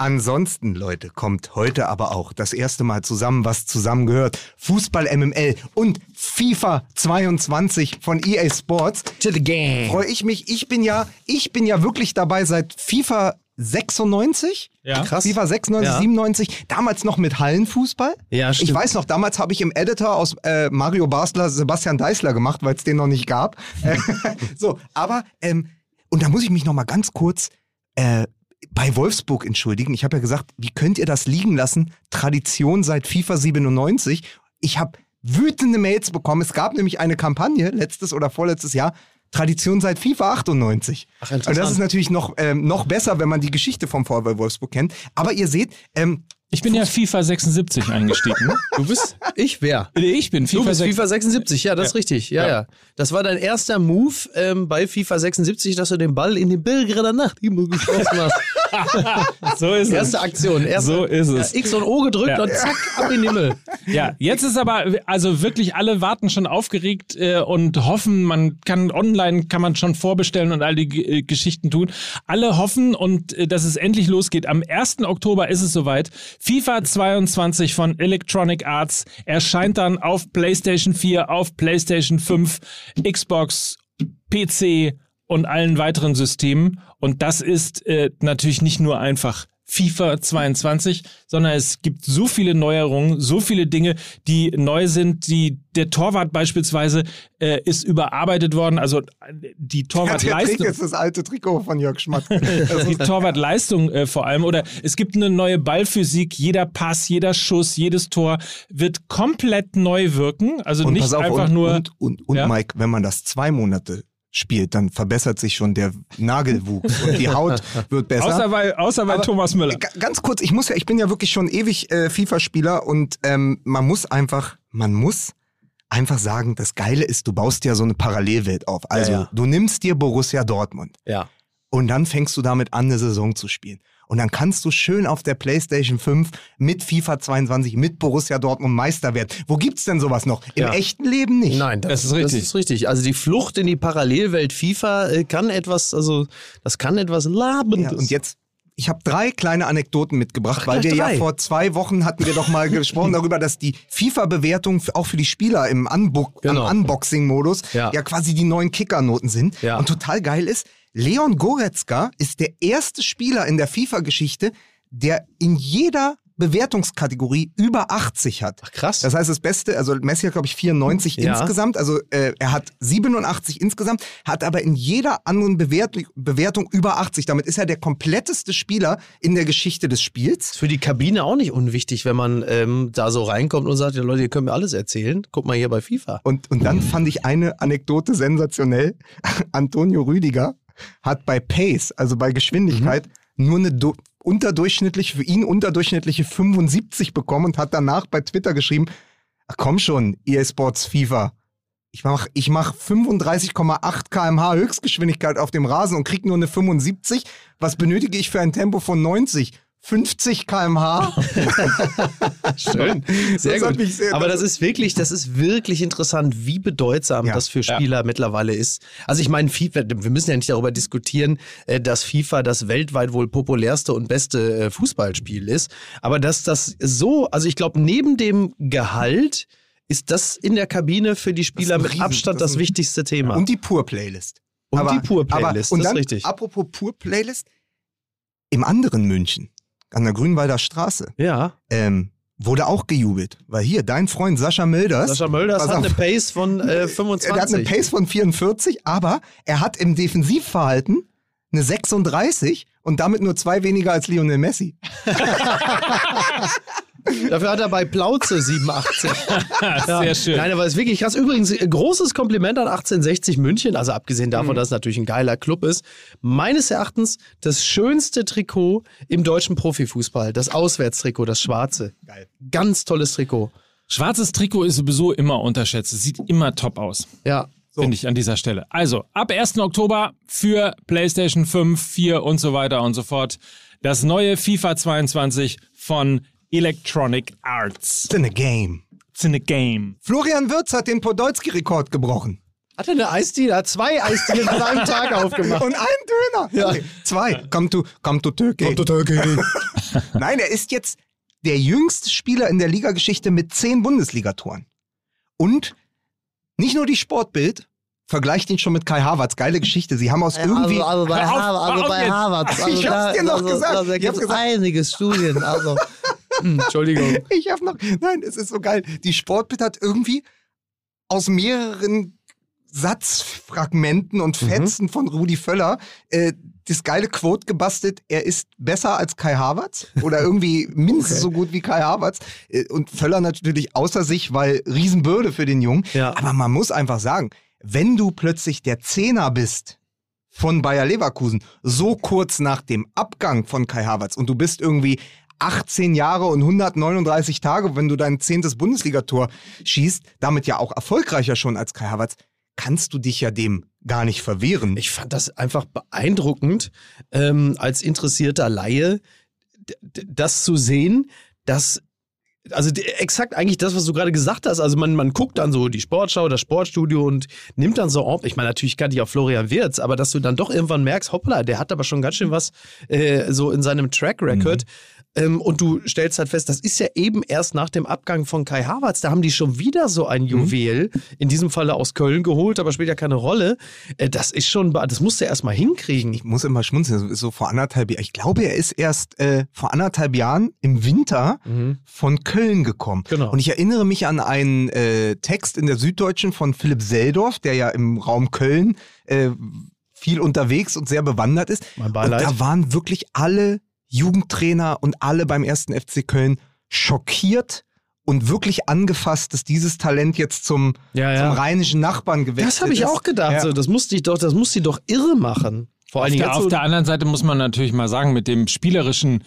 Ansonsten, Leute, kommt heute aber auch das erste Mal zusammen, was zusammengehört. Fußball MML und FIFA 22 von EA Sports. To the game. Freue ich mich. Ich bin ja, ich bin ja wirklich dabei seit FIFA 96. Ja. Krass. FIFA 96, Ja. 97, damals noch mit Hallenfußball. Ja, Ich stimmt. weiß noch, damals habe ich im Editor aus äh, Mario Basler Sebastian Deißler gemacht, weil es den noch nicht gab. (laughs) So, aber, ähm, und da muss ich mich noch mal ganz kurz äh, bei Wolfsburg entschuldigen. Ich habe ja gesagt, wie könnt ihr das liegen lassen? Tradition seit FIFA 97. Ich habe wütende Mails bekommen. Es gab nämlich eine Kampagne, letztes oder vorletztes Jahr, Tradition seit FIFA 98. Ach, Und interessant. das ist natürlich noch, ähm, noch besser, wenn man die Geschichte vom VfL Wolfsburg kennt. Aber ihr seht, ähm, Ich bin ja FIFA 76 eingestiegen. (laughs) Du bist, ich wer? ich bin Du FIFA, bist 76. FIFA 76, ja, das ist richtig. Ja, ja, Das war dein erster Move ähm, bei FIFA 76, dass du den Ball in die Belgrader Nacht immer geschossen hast. (laughs) So ist Erste es. Aktion. Erste, So ist es. Ja, X und O gedrückt Ja. und zack, ab in den Himmel. Ja, jetzt ist aber, also wirklich alle warten schon aufgeregt äh, und hoffen, man kann online, kann man schon vorbestellen und all die äh, Geschichten tun. Alle hoffen und äh, dass es endlich losgeht. Am 1. Oktober ist es soweit. FIFA 22 von Electronic Arts erscheint dann auf PlayStation 4, auf PlayStation 5, Xbox, PC und allen weiteren Systemen. Und das ist äh, natürlich nicht nur einfach FIFA 22, sondern es gibt so viele Neuerungen, so viele Dinge, die neu sind. Die, der Torwart beispielsweise äh, ist überarbeitet worden. Also die (laughs) Der trägt Torwartleistung. jetzt das alte Trikot von Jörg Schmatke. (laughs) Die ist- (laughs) Torwartleistung äh, vor allem. Oder es gibt eine neue Ballphysik. Jeder Pass, jeder Schuss, jedes Tor wird komplett neu wirken. Also und nicht auf, einfach und, nur. Und, und, und Ja? Mike, wenn man das zwei Monate spielt, dann verbessert sich schon der Nagelwuchs und die (laughs) Haut wird besser. Außer bei, außer bei Aber- Thomas Müller. Ganz kurz, ich muss ja, ich bin ja wirklich schon ewig äh, FIFA-Spieler und ähm, man muss einfach, man muss einfach sagen, das Geile ist, du baust ja so eine Parallelwelt auf. Also ja. du nimmst dir Borussia Dortmund Ja. und dann fängst du damit an, eine Saison zu spielen. Und dann kannst du schön auf der PlayStation 5 mit FIFA 22, mit Borussia Dortmund Meister werden. Wo gibt's denn sowas noch? Im Ja. echten Leben nicht. Nein, das, Das ist richtig. Das ist richtig. Also die Flucht in die Parallelwelt FIFA äh, kann etwas, also das kann etwas Labendes. Ja, und jetzt, ich habe drei kleine Anekdoten mitgebracht, Ach, weil wir ja drei. vor zwei Wochen hatten wir doch mal gesprochen (laughs) darüber, dass die FIFA-Bewertung auch für die Spieler im Unbo Genau. Unboxing-Modus Ja. ja. quasi die neuen Kickernoten sind. Ja. Und total geil ist, Leon Goretzka ist der erste Spieler in der FIFA-Geschichte, der in jeder Bewertungskategorie über 80 hat. Ach, krass. Das heißt, das Beste, also Messi hat, glaube ich, 94 Ja. insgesamt. Also äh, er hat 87 insgesamt, hat aber in jeder anderen Bewert Bewertung über 80. Damit ist er der kompletteste Spieler in der Geschichte des Spiels. ist für die Kabine auch nicht unwichtig, wenn man ähm, da so reinkommt und sagt, ja Leute, ihr könnt mir alles erzählen. Guck mal hier bei FIFA. Und, und dann fand ich eine Anekdote sensationell. (laughs) Antonio Rüdiger hat bei Pace, also bei Geschwindigkeit, nur eine du- unterdurchschnittliche, für ihn unterdurchschnittliche 75 bekommen und hat danach bei Twitter geschrieben, ach komm schon, EA Sports FIFA. Ich mach, ich mach 35,8 kmh Höchstgeschwindigkeit auf dem Rasen und krieg nur eine 75. Was benötige ich für ein Tempo von 90? 50 kmh? (laughs) Schön. Sehr Das gut. mich sehr- Aber das ist wirklich, das ist wirklich interessant, wie bedeutsam Ja. das für Spieler mittlerweile ist. Also ich meine, FIFA, wir müssen ja nicht darüber diskutieren, äh, dass FIFA das weltweit wohl populärste und beste äh, Fußballspiel ist. Aber dass das so, also ich glaube, neben dem Gehalt ist das in der Kabine für die Spieler mit Riesen- Abstand das das, wichtige Thema. Und die Pur-Playlist. Und die Pur-Playlist, und das ist richtig. Apropos Pur-Playlist, im anderen München, an der Grünwalder Straße, ja, ähm, wurde auch gejubelt. Weil hier, dein Freund Sascha Mölders. Sascha Mölders hat auf, eine Pace von äh, Er hat 25. eine Pace von 44, aber er hat im Defensivverhalten eine 36 und damit nur zwei weniger als Lionel Messi. (laughs) (laughs) Dafür hat er bei Plauze 87. (laughs) Sehr schön. Nein, aber es ist wirklich krass. Übrigens, äh, großes Kompliment an 1860 München. Also abgesehen Mhm. davon, dass es natürlich ein geiler Club ist. Meines Erachtens das schönste Trikot im deutschen Profifußball. Das Auswärtstrikot, das schwarze. Geil. Ganz tolles Trikot. Schwarzes Trikot ist sowieso immer unterschätzt. Es sieht immer top aus. Ja. Finde ich an dieser Stelle. Also, ab 1. Oktober für PlayStation 5, 4 und so weiter und so fort. Das neue FIFA 22 von Electronic Arts. It's in a game. It's in a game. Florian Wirz hat den Podolski-Rekord gebrochen. Hat er eine Eisdiele? Hat zwei Eisdielen an einem Tag (laughs) aufgemacht. Und ein Döner. Nee, zwei. Come to, come to Turkey. (laughs) Nein, er ist jetzt der jüngste Spieler in der Ligageschichte mit zehn Bundesligatoren. Und nicht nur die Sportbild vergleicht ihn schon mit Kai Havertz. Geile Geschichte. Sie haben aus irgendwie. Also, also bei, auf, Harvard, also bei. Harvard. Also Ich hab's dir noch also, gesagt. Also, da gibt es gesagt. einige Studien. Also, (laughs) Entschuldigung. Ich habe noch. Nein, es ist so geil. Die Sportbild hat irgendwie aus mehreren Satzfragmenten und Fetzen von Rudi Völler äh, das geile Quote gebastelt, er ist besser als Kai Havertz oder irgendwie (laughs) mindestens so gut wie Kai Havertz. Äh, Und Völler natürlich außer sich, weil Riesenbürde für den Jungen. Ja. Aber man muss einfach sagen, wenn du plötzlich der Zehner bist von Bayer Leverkusen, so kurz nach dem Abgang von Kai Havertz und du bist irgendwie 18 Jahre und 139 Tage, wenn du dein zehntes Bundesligator schießt, damit ja auch erfolgreicher schon als Kai Havertz, kannst du dich ja dem gar nicht verwehren. Ich fand das einfach beeindruckend, ähm, als interessierter Laie, das zu sehen, dass also exakt eigentlich das, was du gerade gesagt hast. Also man, man guckt dann so die Sportschau, das Sportstudio und nimmt dann so, auf- ich meine, natürlich kannte ich auch Florian Wirz, aber dass du dann doch irgendwann merkst, hoppla, der hat aber schon ganz schön was äh, so in seinem Track Record. Ähm, und du stellst halt fest, das ist ja eben erst nach dem Abgang von Kai Havertz, da haben die schon wieder so ein Juwel, in diesem Falle aus Köln geholt, aber spielt ja keine Rolle. Äh, das ist schon, das musst du erst mal hinkriegen. Ich muss immer schmunzeln, das ist so vor anderthalb Jahren. Ich glaube, er ist erst äh, vor anderthalb Jahren im Winter von Köln gekommen. Genau. Und ich erinnere mich an einen äh, Text in der Süddeutschen von Philipp Seldorf, der ja im Raum Köln äh, viel unterwegs und sehr bewandert ist. Mein Und Beileid. da waren wirklich alle Jugendtrainer und alle beim ersten FC Köln schockiert und wirklich angefasst, dass dieses Talent jetzt zum, Ja, ja. zum rheinischen Nachbarn gewechselt Das habe ich ist. auch gedacht. Ja. So, das musste ich doch, das muss sie doch irre machen. Vor Auf allen Dingen der, auf der anderen Seite muss man natürlich mal sagen, mit dem spielerischen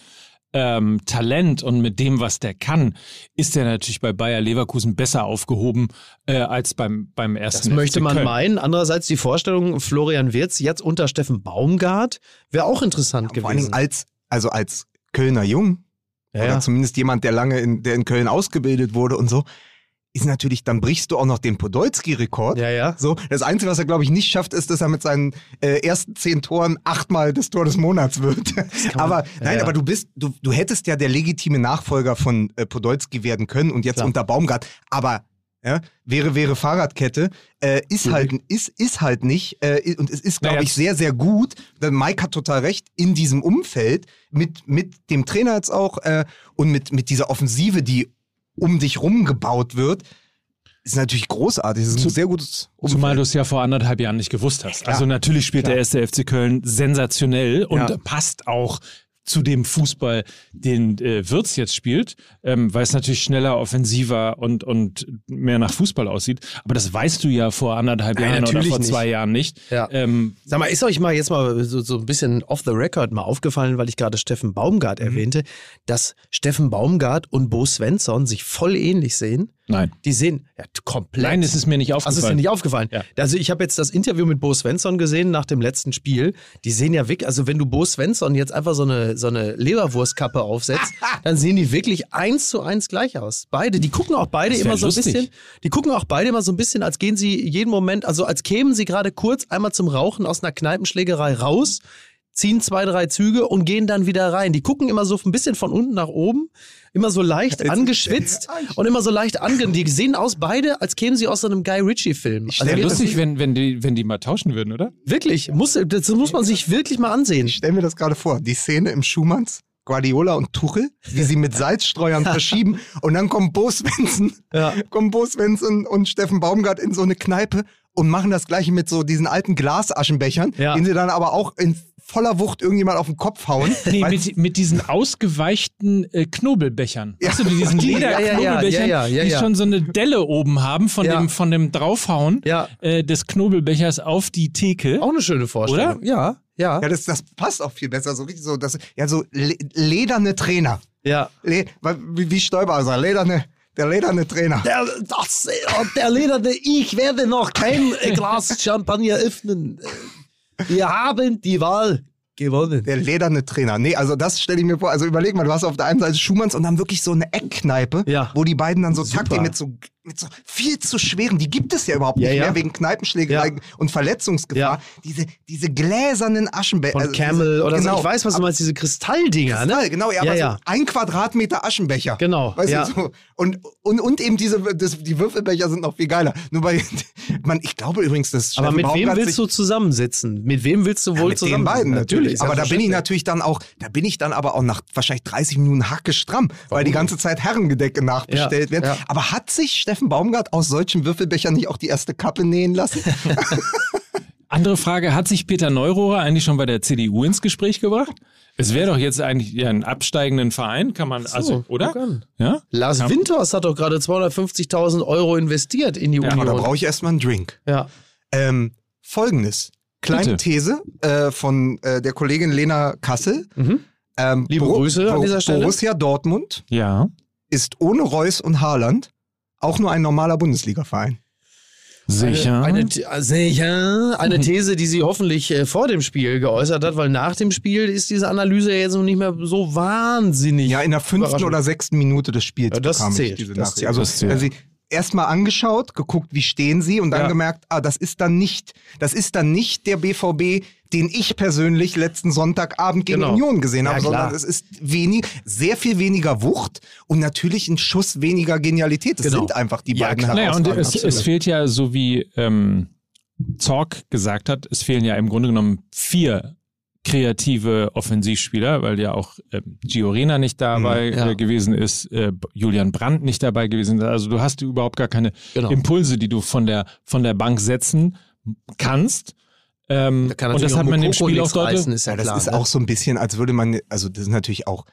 ähm, Talent und mit dem, was der kann, ist er natürlich bei Bayer Leverkusen besser aufgehoben äh, als beim, beim ersten das möchte man Köln. meinen. Andererseits die Vorstellung, Florian Wirz jetzt unter Steffen Baumgart wäre auch interessant Vor allen Dingen gewesen. als, also als Kölner Jung, Ja, oder ja. zumindest jemand, der lange in, der in Köln ausgebildet wurde und so, ist natürlich, dann brichst du auch noch den Podolski-Rekord. Ja, ja. So, das Einzige, was er, glaube ich, nicht schafft, ist, dass er mit seinen äh, ersten zehn Toren achtmal das Tor des Monats wird. aber nein, ja. aber du bist, du, du hättest ja der legitime Nachfolger von äh, Podolski werden können und jetzt Klar. unter Baumgart. Aber ja, wäre, wäre Fahrradkette, äh, ist, halt, ist, ist halt nicht. Äh, und es ist, glaube Naja, ich, sehr, sehr gut. Denn Mike hat total recht, in diesem Umfeld, mit, mit dem Trainer jetzt auch äh, und mit, mit dieser Offensive, die um dich rum gebaut wird, ist natürlich großartig. Es ist ein Zu- sehr gutes Umfeld. Zumal du es ja vor anderthalb Jahren nicht gewusst hast. Also natürlich spielt der erste FC Köln sensationell und Ja. passt auch zu dem Fußball, den äh, Wirtz jetzt spielt, ähm, weil es natürlich schneller, offensiver und, und mehr nach Fußball aussieht. Aber das weißt du ja vor anderthalb Nein, Jahren oder vor nicht. zwei Jahren nicht. Ja. Ähm, Sag mal, ist euch mal jetzt mal so, so ein bisschen off the record mal aufgefallen, weil ich gerade Steffen Baumgart Mhm. erwähnte, dass Steffen Baumgart und Bo Svensson sich voll ähnlich sehen? Nein. Die sehen ja komplett. Nein, es ist mir nicht Also ist dir aufgefallen. nicht aufgefallen. Ja. Also ich habe jetzt das Interview mit Bo Svensson gesehen nach dem letzten Spiel. Die sehen ja wirklich, also wenn du Bo Svensson jetzt einfach so eine, so eine Leberwurstkappe aufsetzt, (laughs) dann sehen die wirklich eins zu eins gleich aus. Beide, die gucken auch beide immer so ein lustig. bisschen, die gucken auch beide immer so ein bisschen, als gehen sie jeden Moment, also als kämen sie gerade kurz einmal zum Rauchen aus einer Kneipenschlägerei raus, ziehen zwei, drei Züge und gehen dann wieder rein. Die gucken immer so ein bisschen von unten nach oben, immer so leicht angeschwitzt und immer so leicht ange... Die sehen aus beide, als kämen sie aus so einem Guy Ritchie-Film. Also Wäre lustig, wenn, wenn, die, wenn die mal tauschen würden, oder? Wirklich, muss, das muss man sich wirklich mal ansehen. Ich stelle mir das gerade vor, die Szene im Schumanns, Guardiola und Tuchel, wie sie mit Salzstreuern verschieben und dann kommen Bo Svensson, Ja. kommen Bo Svensson und Steffen Baumgart in so eine Kneipe und machen das gleiche mit so diesen alten Glasaschenbechern, Ja. den sie dann aber auch in voller Wucht irgendjemand auf den Kopf hauen. (laughs) Nee, mit, mit diesen ausgeweichten äh, Knobelbechern. Ja. Weißt du, die diesen Die, (laughs) ja, ja, ja, Lederknobelbechern, ja, ja, die schon so eine Delle oben haben von, Ja. dem, von dem Draufhauen Ja. äh, des Knobelbechers auf die Theke. Auch eine schöne Vorstellung. Ja, ja. ja, das, das passt auch viel besser. So richtig so, das, ja, so le lederne Trainer. ja. Le wie, wie Stoiber sagt, lederne, der lederne Trainer. Der, das, äh, der lederne, ich werde noch kein äh, Glas Champagner öffnen. Wir haben die Wahl gewonnen. Der lederne Trainer. Nee, also das stelle ich mir vor. Also überleg mal, du hast auf der einen Seite Schumanns und dann wirklich so eine Eckkneipe, Ja. wo die beiden dann so taktieren mit so, mit so viel zu schweren, die gibt es ja überhaupt Ja, nicht ja. mehr wegen Kneipenschlägerei Ja. und Verletzungsgefahr. Diese, diese gläsernen Aschenbecher. Von Camel oder genau. so. Ich weiß, was du meinst, diese Kristalldinger, ne? Kristall, genau, ja, aber so ein Quadratmeter Aschenbecher. Genau, Weißt du, so. und, und, und eben diese, das, die Würfelbecher sind noch viel geiler. Nur bei, (laughs) man, ich glaube übrigens, dass Aber mit wem willst du zusammensitzen? Mit wem willst du wohl mit den zusammen? beiden natürlich. Aber da bin ich natürlich dann auch, da bin ich dann aber auch nach wahrscheinlich 30 Minuten hackestramm, weil die ganze Zeit Herrengedecke nachbestellt werden. Aber hat sich Steffen Baumgart aus solchen Würfelbechern nicht auch die erste Kappe nähen lassen? (laughs) Andere Frage, hat sich Peter Neurohrer eigentlich schon bei der CDU ins Gespräch gebracht? Es wäre doch jetzt eigentlich ja, einen absteigenden Verein, kann man, also, oder? an. Ja? Lars Ja. Winters hat doch gerade 250.000 Euro investiert in die Ja, Aber da Union. brauche ich erstmal einen Drink. ja. Ähm, Folgendes. Kleine Bitte. These äh, von äh, der Kollegin Lena Kassel. Mhm. Ähm, Liebe Grüße an dieser Stelle. Borussia Dortmund Ja. ist ohne Reus und Haaland auch nur ein normaler Bundesligaverein. Sicher. Eine, eine, sicher. Eine (laughs) These, die sie hoffentlich äh, vor dem Spiel geäußert hat, weil nach dem Spiel ist diese Analyse jetzt noch nicht mehr so wahnsinnig. Ja, in der fünften oder sechsten Minute des Spiels Ja, das bekam ich zählt, diese das Nachricht. zählt, also, das zählt. also erstmal angeschaut, geguckt, wie stehen sie und dann Ja. gemerkt, ah, das ist dann nicht, das ist dann nicht der BVB, den ich persönlich letzten Sonntagabend gegen Genau. Union gesehen Ja, habe, sondern klar. es ist wenig, sehr viel weniger Wucht und natürlich ein Schuss weniger Genialität. Das Genau. sind einfach die Ja, beiden klar. Naja, und es, es fehlt ja, so wie ähm, Zorg gesagt hat, es fehlen ja im Grunde genommen vier kreative Offensivspieler, weil ja auch ähm, Giorena nicht dabei ja. äh, gewesen ist, äh, Julian Brandt nicht dabei gewesen ist. Also du hast überhaupt gar keine Genau. Impulse, die du von der, von der Bank setzen kannst. Ähm, Da kann und das hat man dem Mokoko Spiel auch deutlich. reißen, ist ja, Ja, das klar. ist ne? auch so ein bisschen, als würde man, also das ist natürlich auch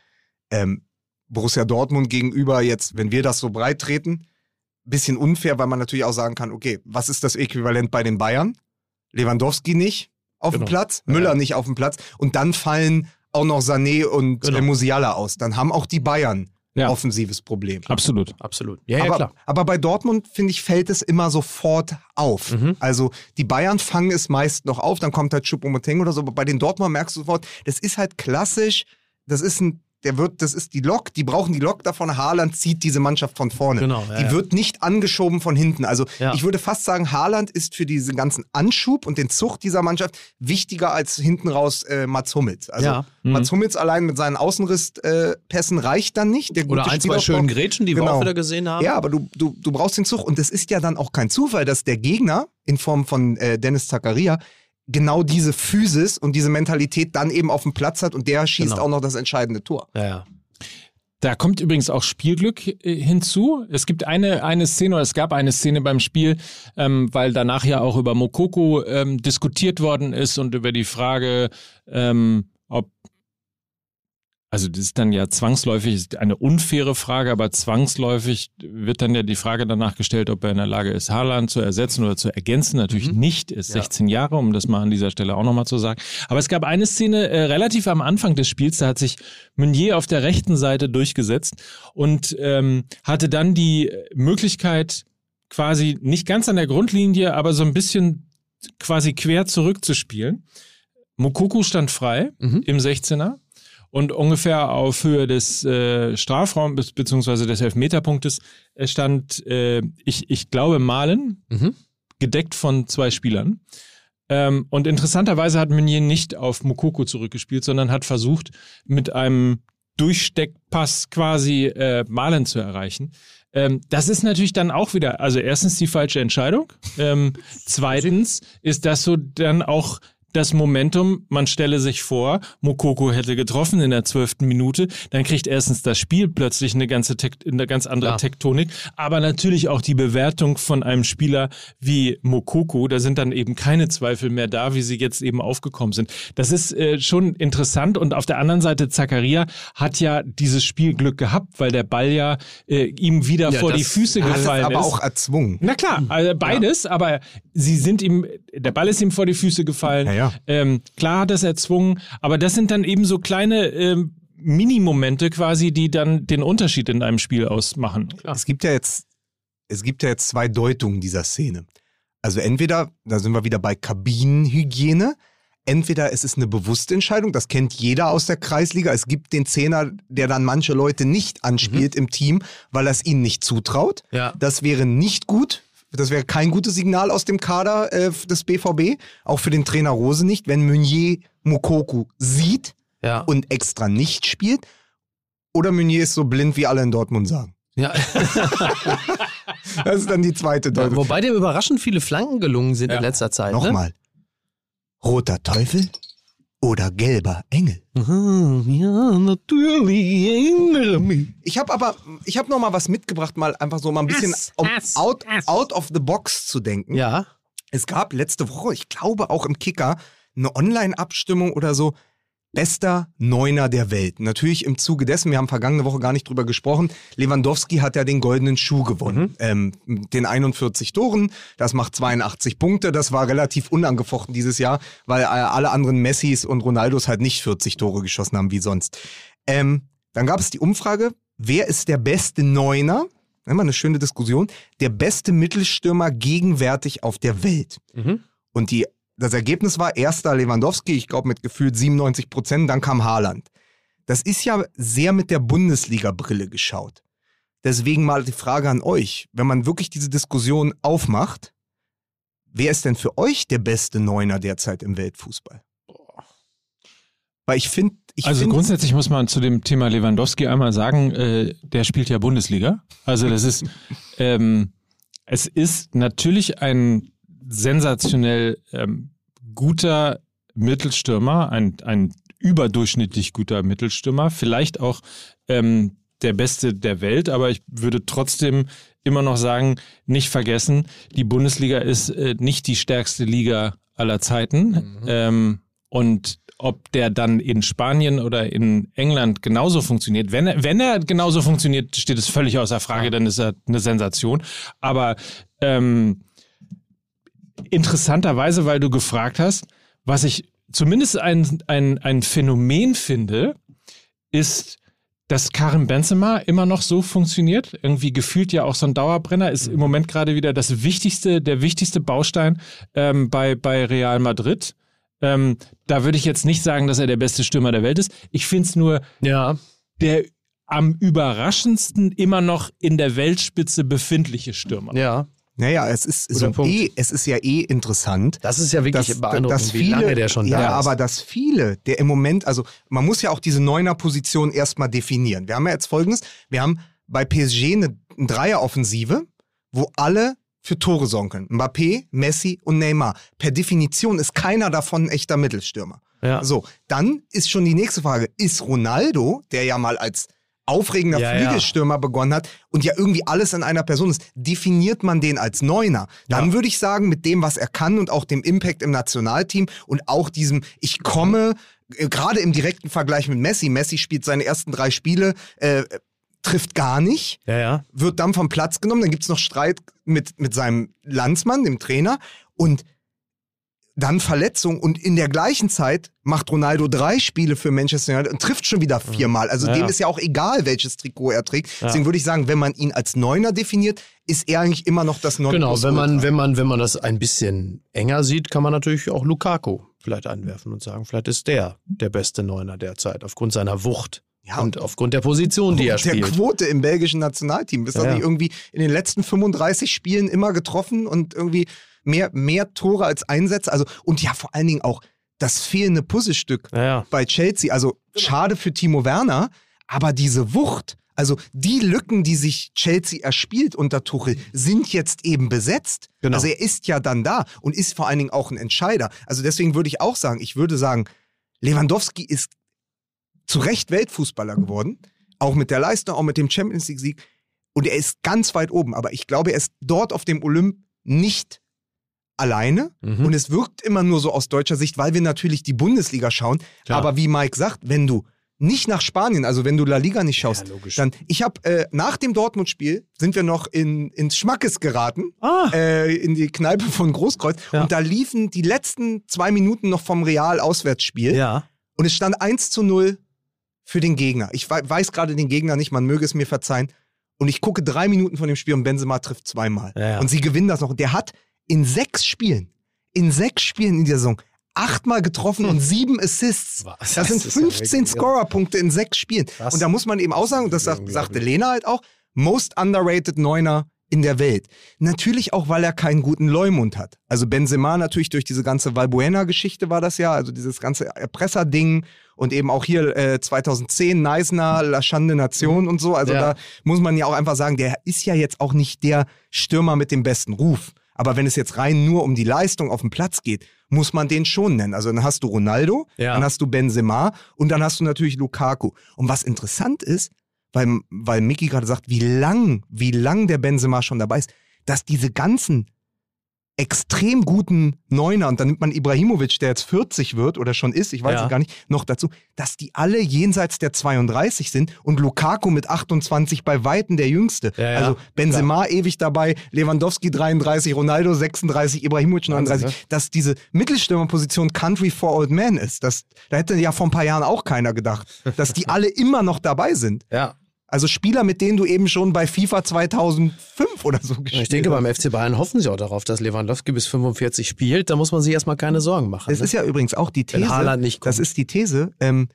ähm, Borussia Dortmund gegenüber jetzt, wenn wir das so breit treten, bisschen unfair, weil man natürlich auch sagen kann, okay, was ist das Äquivalent bei den Bayern? Lewandowski nicht auf dem Genau. Platz, Müller nicht auf dem Platz und dann fallen auch noch Sané und Genau. Musiala aus. Dann haben auch die Bayern Ja. offensives Problem. Absolut. Absolut. Ja, ja, aber, klar. aber bei Dortmund, finde ich, fällt es immer sofort auf. Mhm. Also die Bayern fangen es meist noch auf, dann kommt halt Choupo-Moting oder so, aber bei den Dortmund merkst du sofort, das ist halt klassisch, das ist ein, der wird, das ist die Lok, die brauchen die Lok davon, Haaland zieht diese Mannschaft von vorne. Genau, ja, die ja. wird nicht angeschoben von hinten. Also Ja. ich würde fast sagen, Haaland ist für diesen ganzen Anschub und den Zucht dieser Mannschaft wichtiger als hinten raus äh, Mats Hummels. Also. Mhm. Mats Hummels allein mit seinen Außenrisspässen äh, reicht dann nicht. Der Oder ein, zwei schönen Grätschen, die wir Genau. auch wieder gesehen haben. ja, aber du, du, du brauchst den Zug und es ist ja dann auch kein Zufall, dass der Gegner in Form von äh, Dennis Zakaria genau diese Physis und diese Mentalität dann eben auf dem Platz hat und der schießt Genau. auch noch das entscheidende Tor. Ja, ja. Da kommt übrigens auch Spielglück äh, hinzu. Es gibt eine, eine Szene, oder es gab eine Szene beim Spiel, ähm, weil danach ja auch über Mokoko ähm, diskutiert worden ist und über die Frage, ähm, ob also das ist dann ja zwangsläufig eine unfaire Frage, aber zwangsläufig wird dann ja die Frage danach gestellt, ob er in der Lage ist, Haaland zu ersetzen oder zu ergänzen. Natürlich nicht, ist Ja. 16 Jahre, um das mal an dieser Stelle auch nochmal zu sagen. Aber es gab eine Szene äh, relativ am Anfang des Spiels, da hat sich Meunier auf der rechten Seite durchgesetzt und ähm, hatte dann die Möglichkeit, quasi nicht ganz an der Grundlinie, aber so ein bisschen quasi quer zurückzuspielen. Mokoko stand frei Mhm. im 16er und ungefähr auf Höhe des äh, Strafraums beziehungsweise des Elfmeterpunktes äh, stand, äh, ich, ich glaube, Malen, Mhm. gedeckt von zwei Spielern. Ähm, und interessanterweise hat Meunier nicht auf Mokoko zurückgespielt, sondern hat versucht, mit einem Durchsteckpass quasi äh, Malen zu erreichen. Ähm, das ist natürlich dann auch wieder, also erstens die falsche Entscheidung. Ähm, (laughs) zweitens ist das so dann auch das Momentum, man stelle sich vor, Mokoko hätte getroffen in der zwölften Minute, dann kriegt erstens das Spiel plötzlich eine ganze Tek eine ganz andere Klar. Tektonik, aber natürlich auch die Bewertung von einem Spieler wie Mokoko, da sind dann eben keine Zweifel mehr da, wie sie jetzt eben aufgekommen sind. Das ist äh, schon interessant und auf der anderen Seite Zakaria hat ja dieses Spielglück gehabt, weil der Ball ja äh, ihm wieder Ja, vor die Füße gefallen aber ist. auch erzwungen. Na klar, also beides, aber sie sind ihm, der Ball ist ihm vor die Füße gefallen. Ja, ja. Ähm, klar hat er es erzwungen, aber das sind dann eben so kleine ähm, Minimomente quasi, die dann den Unterschied in einem Spiel ausmachen. Es gibt ja jetzt, es gibt ja jetzt zwei Deutungen dieser Szene. Also entweder, da sind wir wieder bei Kabinenhygiene, entweder es ist eine bewusste Entscheidung, das kennt jeder aus der Kreisliga. Es gibt den Zehner, der dann manche Leute nicht anspielt im Team, weil er es ihnen nicht zutraut. Ja. Das wäre nicht gut. Das wäre kein gutes Signal aus dem Kader äh, des BVB, auch für den Trainer Rose nicht, wenn Meunier Mukoku sieht Ja. und extra nicht spielt. Oder Meunier ist so blind, wie alle in Dortmund sagen. ja. (laughs) Das ist dann die zweite Deutung. Wobei dem überraschend viele Flanken gelungen sind Ja. in letzter Zeit. Ne? Nochmal. Roter Teufel oder gelber Engel? Ja, natürlich. Mich. Ich habe aber, ich habe noch mal was mitgebracht, mal einfach so mal ein bisschen um out, out of the box zu denken. Ja. Es gab letzte Woche, ich glaube auch im Kicker, eine Online-Abstimmung oder so. Bester Neuner der Welt. Natürlich im Zuge dessen, wir haben vergangene Woche gar nicht drüber gesprochen, Lewandowski hat ja den goldenen Schuh gewonnen. Ähm, den 41 Toren, das macht 82 Punkte. Das war relativ unangefochten dieses Jahr, weil äh, alle anderen Messis und Ronaldos halt nicht 40 Tore geschossen haben wie sonst. Ähm, dann gab es die Umfrage, wer ist der beste Neuner immer eine schöne Diskussion, der beste Mittelstürmer gegenwärtig auf der Welt. Mhm. Und die, das Ergebnis war erster Lewandowski, ich glaube mit gefühlt 97 Prozent, dann kam Haaland. Das ist ja sehr mit der Bundesliga-Brille geschaut. Deswegen mal die Frage an euch, wenn man wirklich diese Diskussion aufmacht, wer ist denn für euch der beste Neuner derzeit im Weltfußball? Weil ich finde, ich also find, grundsätzlich muss man zu dem Thema Lewandowski einmal sagen, äh, der spielt ja Bundesliga. Also das ist, (laughs) ähm, es ist natürlich ein sensationell ähm, guter Mittelstürmer, ein, ein überdurchschnittlich guter Mittelstürmer, vielleicht auch ähm, der beste der Welt, aber ich würde trotzdem immer noch sagen, nicht vergessen, die Bundesliga ist äh, nicht die stärkste Liga aller Zeiten. Mhm. Ähm, und ob der dann in Spanien oder in England genauso funktioniert, wenn er, wenn er genauso funktioniert, steht es völlig außer Frage, dann ist er eine Sensation. Aber ähm, interessanterweise, weil du gefragt hast, was ich zumindest ein, ein, ein Phänomen finde, ist, dass Karim Benzema immer noch so funktioniert. Irgendwie gefühlt ja auch so ein Dauerbrenner, ist im Moment gerade wieder das wichtigste, der wichtigste Baustein ähm, bei, bei Real Madrid. Ähm, da würde ich jetzt nicht sagen, dass er der beste Stürmer der Welt ist. Ich finde es nur Ja. der am überraschendsten immer noch in der Weltspitze befindliche Stürmer. Ja. Naja, es ist, so eh, es ist ja eh interessant, Das ist ja wirklich dass, beeindruckend, dass wie viele, lange der schon ja, da ist. aber dass viele, der im Moment, also man muss ja auch diese Neuner-Position erstmal definieren. Wir haben ja jetzt folgendes, wir haben bei PSG eine, eine Dreier-Offensive, wo alle für Tore sorgen können. Mbappé, Messi und Neymar. Per Definition ist keiner davon ein echter Mittelstürmer. ja. So, dann ist schon die nächste Frage, ist Ronaldo, der ja mal als aufregender Ja, ja. Flügelstürmer begonnen hat und ja irgendwie alles in einer Person ist, definiert man den als Neuner? Dann würde ich sagen, mit dem, was er kann und auch dem Impact im Nationalteam und auch diesem, ich komme, äh, gerade im direkten Vergleich mit Messi, Messi spielt seine ersten drei Spiele, äh, trifft gar nicht, ja, ja. wird dann vom Platz genommen, dann gibt es noch Streit mit, mit seinem Landsmann, dem Trainer, und dann Verletzung und in der gleichen Zeit macht Ronaldo drei Spiele für Manchester United und trifft schon wieder viermal. Also Ja. dem ist ja auch egal, welches Trikot er trägt. Deswegen würde ich sagen, wenn man ihn als Neuner definiert, ist er eigentlich immer noch das Genau, Nonplusultra. wenn man, wenn, man, wenn man das ein bisschen enger sieht, kann man natürlich auch Lukaku vielleicht einwerfen und sagen, vielleicht ist der der beste Neuner derzeit, aufgrund seiner Wucht Ja, und aufgrund der Position, die er der spielt. Quote im belgischen Nationalteam. Ist Ja, ja. nicht irgendwie in den letzten 35 Spielen immer getroffen und irgendwie mehr, mehr Tore als Einsätze. Also, und ja, vor allen Dingen auch das fehlende Puzzlestück Ja, ja. bei Chelsea. Also schade für Timo Werner, aber diese Wucht, also die Lücken, die sich Chelsea erspielt unter Tuchel, sind jetzt eben besetzt. Genau. Also er ist ja dann da und ist vor allen Dingen auch ein Entscheider. Also deswegen würde ich auch sagen, ich würde sagen, Lewandowski ist zu Recht Weltfußballer geworden, auch mit der Leistung, auch mit dem Champions League Sieg und er ist ganz weit oben, aber ich glaube, er ist dort auf dem Olymp nicht alleine Mhm. und es wirkt immer nur so aus deutscher Sicht, weil wir natürlich die Bundesliga schauen, Klar. aber wie Mike sagt, wenn du nicht nach Spanien, also wenn du La Liga nicht schaust, Ja, dann ich habe äh, nach dem Dortmund-Spiel sind wir noch in, ins Schmackes geraten, Ah. äh, in die Kneipe von Großkreuz Ja. und da liefen die letzten zwei Minuten noch vom Real-Auswärtsspiel Ja. und es stand 1 zu 0 für den Gegner. Ich wei- weiß gerade den Gegner nicht, man möge es mir verzeihen. Und ich gucke drei Minuten von dem Spiel und Benzema trifft zweimal. Und sie gewinnen das noch. Und der hat in sechs Spielen, in sechs Spielen in der Saison, achtmal getroffen und sieben Assists. Was? Das sind ist ja 15 wirklich- Scorerpunkte in sechs Spielen. Krass. Und da muss man eben auch sagen, und das sagt, sagte Lena halt auch, most underrated Neuner in der Welt. Natürlich auch, weil er keinen guten Leumund hat. Also Benzema natürlich durch diese ganze Valbuena-Geschichte war das ja, also dieses ganze Erpresser-Ding und eben auch hier äh, 2010 Neisner, La Schande Nation und so. Also Ja. da muss man ja auch einfach sagen, der ist ja jetzt auch nicht der Stürmer mit dem besten Ruf. Aber wenn es jetzt rein nur um die Leistung auf dem Platz geht, muss man den schon nennen. Also dann hast du Ronaldo, Ja. dann hast du Benzema und dann hast du natürlich Lukaku. Und was interessant ist, weil, weil Miki gerade sagt, wie lang, wie lang der Benzema schon dabei ist, dass diese ganzen extrem guten Neuner, und dann nimmt man Ibrahimovic, der jetzt 40 wird oder schon ist, ich weiß Ja. es gar nicht, noch dazu, dass die alle jenseits der 32 sind und Lukaku mit 28 bei Weitem der Jüngste. Ja, ja, also Benzema ewig dabei, Lewandowski 33, Ronaldo 36, Ibrahimovic 39, Wahnsinn, dass diese Mittelstürmerposition Country for Old Men ist. Das, da hätte ja vor ein paar Jahren auch keiner gedacht, dass die (laughs) alle immer noch dabei sind. Ja. Also Spieler, mit denen du eben schon bei FIFA 2005 oder so gespielt Ich denke, hast. beim FC Bayern hoffen sie auch darauf, dass Lewandowski bis 45 spielt. Da muss man sich erstmal keine Sorgen machen. Das ne? ist ja übrigens auch die Wenn These. Haaland nicht kommt. Das ist die These, ähm,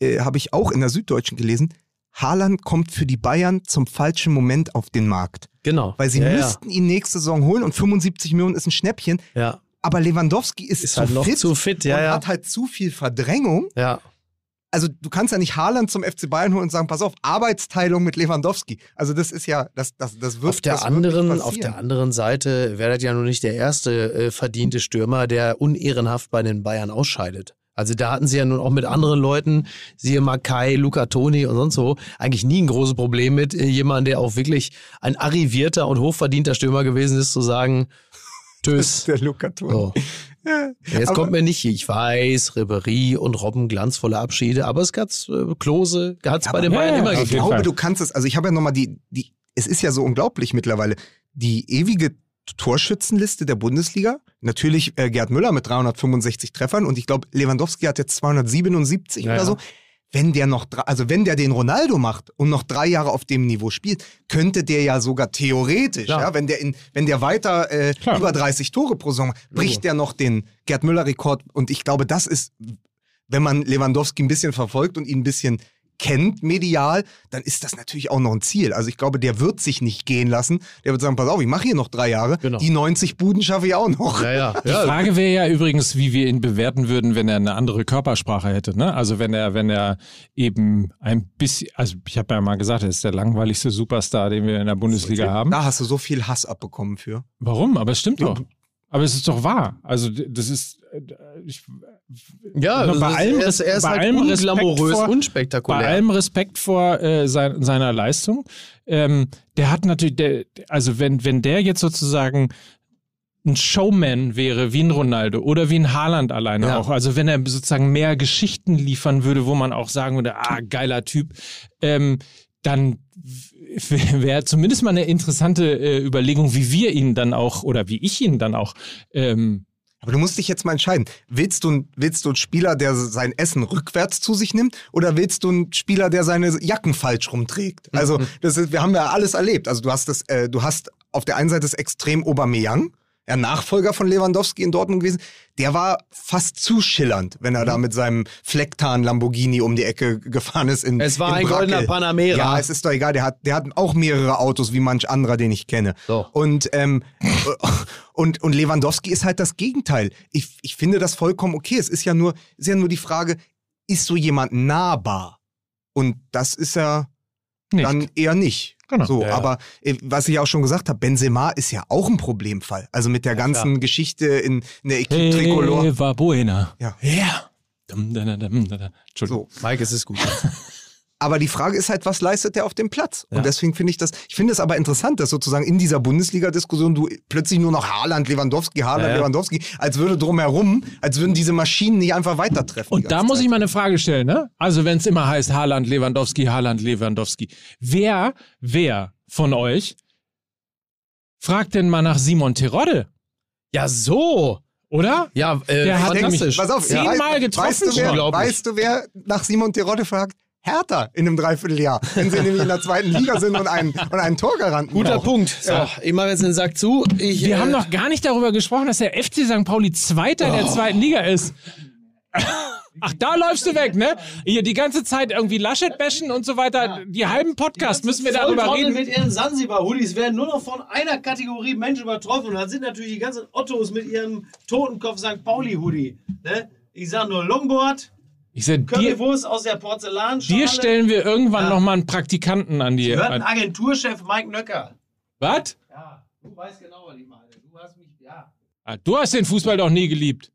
äh, habe ich auch in der Süddeutschen gelesen. Haaland kommt für die Bayern zum falschen Moment auf den Markt. genau. Weil sie ja, müssten ihn nächste Saison holen und 75 Millionen ist ein Schnäppchen. Ja, ja. Aber Lewandowski ist, Ist zu, halt noch fit zu fit, ja, und ja. hat halt zu viel Verdrängung. ja. Also du kannst ja nicht Haaland zum FC Bayern holen und sagen, pass auf, Arbeitsteilung mit Lewandowski. Also das ist ja, das, das, das wird Auf der, anderen, auf der anderen Seite wäre das ja nun nicht der erste äh, verdiente Stürmer, der unehrenhaft bei den Bayern ausscheidet. Also da hatten sie ja nun auch mit anderen Leuten, siehe Makai, Luca Toni und sonst so, eigentlich nie ein großes Problem mit, äh, jemandem, der auch wirklich ein arrivierter und hochverdienter Stürmer gewesen ist, zu sagen, (laughs) tschüss. Der Luca Toni. So. Ja. Jetzt Aber- kommt mir nicht, ich weiß, Ribery und Robben glanzvolle Abschiede, aber es gab äh, Klose, hat es bei den ja, Bayern ja, immer auf Ich gegeben. glaube, Fall. du kannst es, also ich habe ja nochmal die, die, es ist ja so unglaublich mittlerweile, die ewige Torschützenliste der Bundesliga. Natürlich äh, Gerd Müller mit 365 Treffern und ich glaube, Lewandowski hat jetzt 277 Ja, oder ja. Wenn der noch, also wenn der den Ronaldo macht und noch drei Jahre auf dem Niveau spielt, könnte der ja sogar theoretisch, ja, wenn der in, wenn der weiter äh, über 30 Tore pro Saison bricht der noch den Gerd Müller Rekord. Und ich glaube, das ist wenn man Lewandowski ein bisschen verfolgt und ihn ein bisschen kennt medial, dann ist das natürlich auch noch ein Ziel. Also ich glaube, der wird sich nicht gehen lassen. Der wird sagen, pass auf, ich mache hier noch drei Jahre. Genau. Die 90 Buden schaffe ich auch noch. Ja, ja. Die ja. Frage wäre ja übrigens, wie wir ihn bewerten würden, wenn er eine andere Körpersprache hätte. Ne? Also wenn er, wenn er eben ein bisschen, also ich habe ja mal gesagt, er ist der langweiligste Superstar, den wir in der Bundesliga haben. Da hast du so viel Hass abbekommen für. Warum? Aber es stimmt Ja. doch. Aber es ist doch wahr. Also das ist, ich, Ja, bei allem er ist, er ist bei halt allem Respekt vor- unspektakulär. bei allem Respekt vor äh, sein, seiner Leistung, ähm, der hat natürlich, der, also wenn, wenn der jetzt sozusagen ein Showman wäre wie ein Ronaldo oder wie ein Haaland alleine Ja. auch, also wenn er sozusagen mehr Geschichten liefern würde, wo man auch sagen würde, ah, geiler Typ, ähm, dann wäre zumindest mal eine interessante äh, Überlegung, wie wir ihn dann auch oder wie ich ihn dann auch ähm, Aber du musst dich jetzt mal entscheiden. Willst du, ein- willst du einen Spieler, der sein Essen rückwärts zu sich nimmt? Oder willst du einen Spieler, der seine Jacken falsch rumträgt? Also, das ist, wir haben ja alles erlebt. Also, du hast das, äh, du hast auf der einen Seite das Extrem Aubameyang, ja, Nachfolger von Lewandowski in Dortmund gewesen. Der war fast zu schillernd, wenn er da mit seinem Flecktarn Lamborghini um die Ecke gefahren ist. In, Es war in ein Brackel. goldener Panamera. Ja, es ist doch egal. Der hat, der hat auch mehrere Autos wie manch anderer, den ich kenne. So. Und, ähm, (laughs) und, und Lewandowski ist halt das Gegenteil. Ich, ich finde das vollkommen okay. Es ist ja nur, ist ja nur die Frage, ist so jemand nahbar? Und das ist er nicht. dann eher nicht. Genau. So, Ja, ja. aber äh, was ich auch schon gesagt habe, Benzema ist ja auch ein Problemfall. Also mit der ganzen Geschichte in, in der Equipe Tricolor. Hey, war buena. Ja. Ja. Dum, da, da, dum, da, da. Entschuldigung. So. Mike, es ist gut. (laughs) Aber die Frage ist halt, was leistet der auf dem Platz? Ja. Und deswegen finde ich das, ich finde es aber interessant, dass sozusagen in dieser Bundesliga-Diskussion du plötzlich nur noch Haaland, Lewandowski, Haaland, Ja, ja. Lewandowski, als würde drumherum, als würden diese Maschinen nicht einfach weitertreffen. Und da muss Zeit. ich mal eine Frage stellen, ne? Also wenn es immer heißt Haaland, Lewandowski, Haaland, Lewandowski. Wer, wer von euch fragt denn mal nach Simon Terodde? Ja, so. Oder? Ja, äh, Der hat fantastisch. Pass auf, Zehnmal getroffen weißt du, wer, weißt du, wer nach Simon Terodde fragt? Hertha in einem Dreivierteljahr, wenn sie nämlich in der zweiten Liga sind und einen, und einen Torgaranten Guter brauchen. Punkt. So, ich mache jetzt den Sack zu. Ich, Wir äh, haben noch gar nicht darüber gesprochen, dass der FC St. Pauli Zweiter Oh. der zweiten Liga ist. Ach, da läufst du weg, ne? Hier die ganze Zeit irgendwie Laschet bashen und so weiter. Die halben Podcast müssen wir darüber reden. mit ihren Sansibar-Hoodies werden nur noch von einer Kategorie Mensch übertroffen. Und dann sind natürlich die ganzen Ottos mit ihrem Totenkopf St. Pauli-Hoodie. Ne? Ich sag nur Longboard, Ich sag, dir, Currywurst aus der Porzellanschale. dir stellen wir irgendwann Ja. noch mal einen Praktikanten an die. Hört ein An, Agenturchef Mike Nöcker. was? Ja, du weißt genau, was ich meine. Du hast mich, ja. Ah, Du hast den Fußball doch nie geliebt.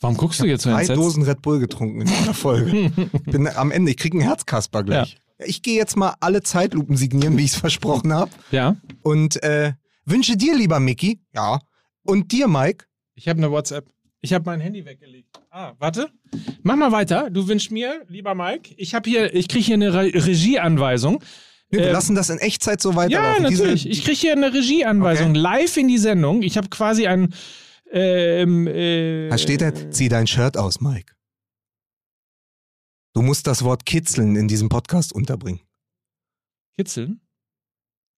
Warum guckst du jetzt so Drei? Dosen Red Bull getrunken in dieser Folge. (laughs) Bin am Ende, ich kriege einen Herzkasper gleich. Ja. Ich gehe jetzt mal alle Zeitlupen signieren, wie ich es versprochen habe. Ja, Und äh, wünsche dir, lieber Mickey, ja, und dir, Mike, ich habe eine WhatsApp. Ich habe mein Handy weggelegt. Ah, warte. Mach mal weiter. Du wünschst mir, lieber Mike, ich habe hier, ich kriege hier eine Re Regieanweisung. Nee, wir Ähm, lassen das in Echtzeit so Ja, weiterlaufen. natürlich. Diese, ich kriege hier eine Regieanweisung Okay. live in die Sendung. Ich habe quasi ein. Ähm, äh, da steht da, zieh dein Shirt aus, Mike. Du musst das Wort kitzeln in diesem Podcast unterbringen. Kitzeln?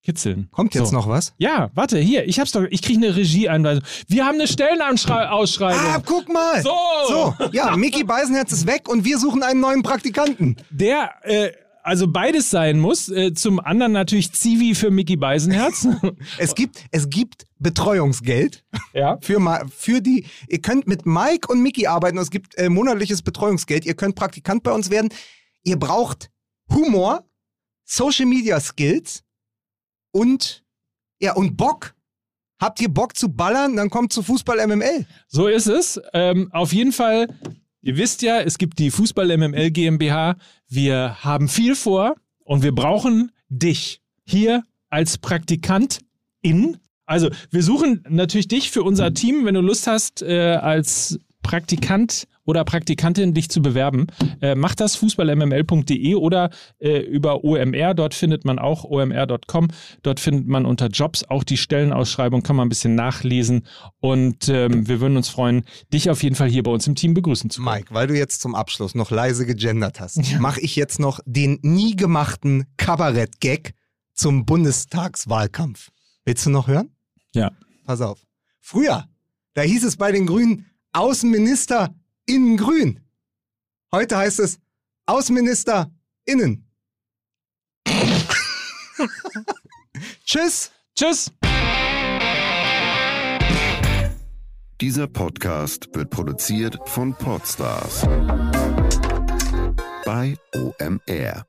Kitzeln. Kommt jetzt So. noch was? Ja, warte, hier, ich hab's doch, ich krieg eine Regieeinweisung. Wir haben eine Stellenausschreibung. Ah, guck mal! So. So, ja, Mickey Beisenherz ist weg und wir suchen einen neuen Praktikanten. Der, äh, also beides sein muss. Äh, zum anderen natürlich Zivi für Mickey Beisenherz. (laughs) Es gibt, es gibt Betreuungsgeld ja. für, für die. Ihr könnt mit Mike und Mickey arbeiten. und Es gibt äh, monatliches Betreuungsgeld. Ihr könnt Praktikant bei uns werden. Ihr braucht Humor, Social Media Skills und ja und Bock. Habt ihr Bock zu ballern? Dann kommt zu Fußball MML. So ist es. Ähm, auf jeden Fall, ihr wisst ja, es gibt die Fußball MML GmbH. Wir haben viel vor und wir brauchen dich hier als Praktikantin. Also, wir suchen natürlich dich für unser Team, wenn du Lust hast, äh, als Praktikant oder Praktikantin dich zu bewerben. Äh, mach das fußballmml.de oder äh, über OMR. Dort findet man auch omr.com. Dort findet man unter Jobs auch die Stellenausschreibung, kann man ein bisschen nachlesen. Und ähm, wir würden uns freuen, dich auf jeden Fall hier bei uns im Team begrüßen zu können. Mike, weil du jetzt zum Abschluss noch leise gegendert hast, mache ich jetzt noch den nie gemachten Kabarett-Gag zum Bundestagswahlkampf. Willst du noch hören? Ja. Pass auf. Früher, da hieß es bei den Grünen Außenminister innen grün. Heute heißt es Außenminister innen. (laughs) Tschüss. Tschüss! Dieser Podcast wird produziert von Podstars bei OMR.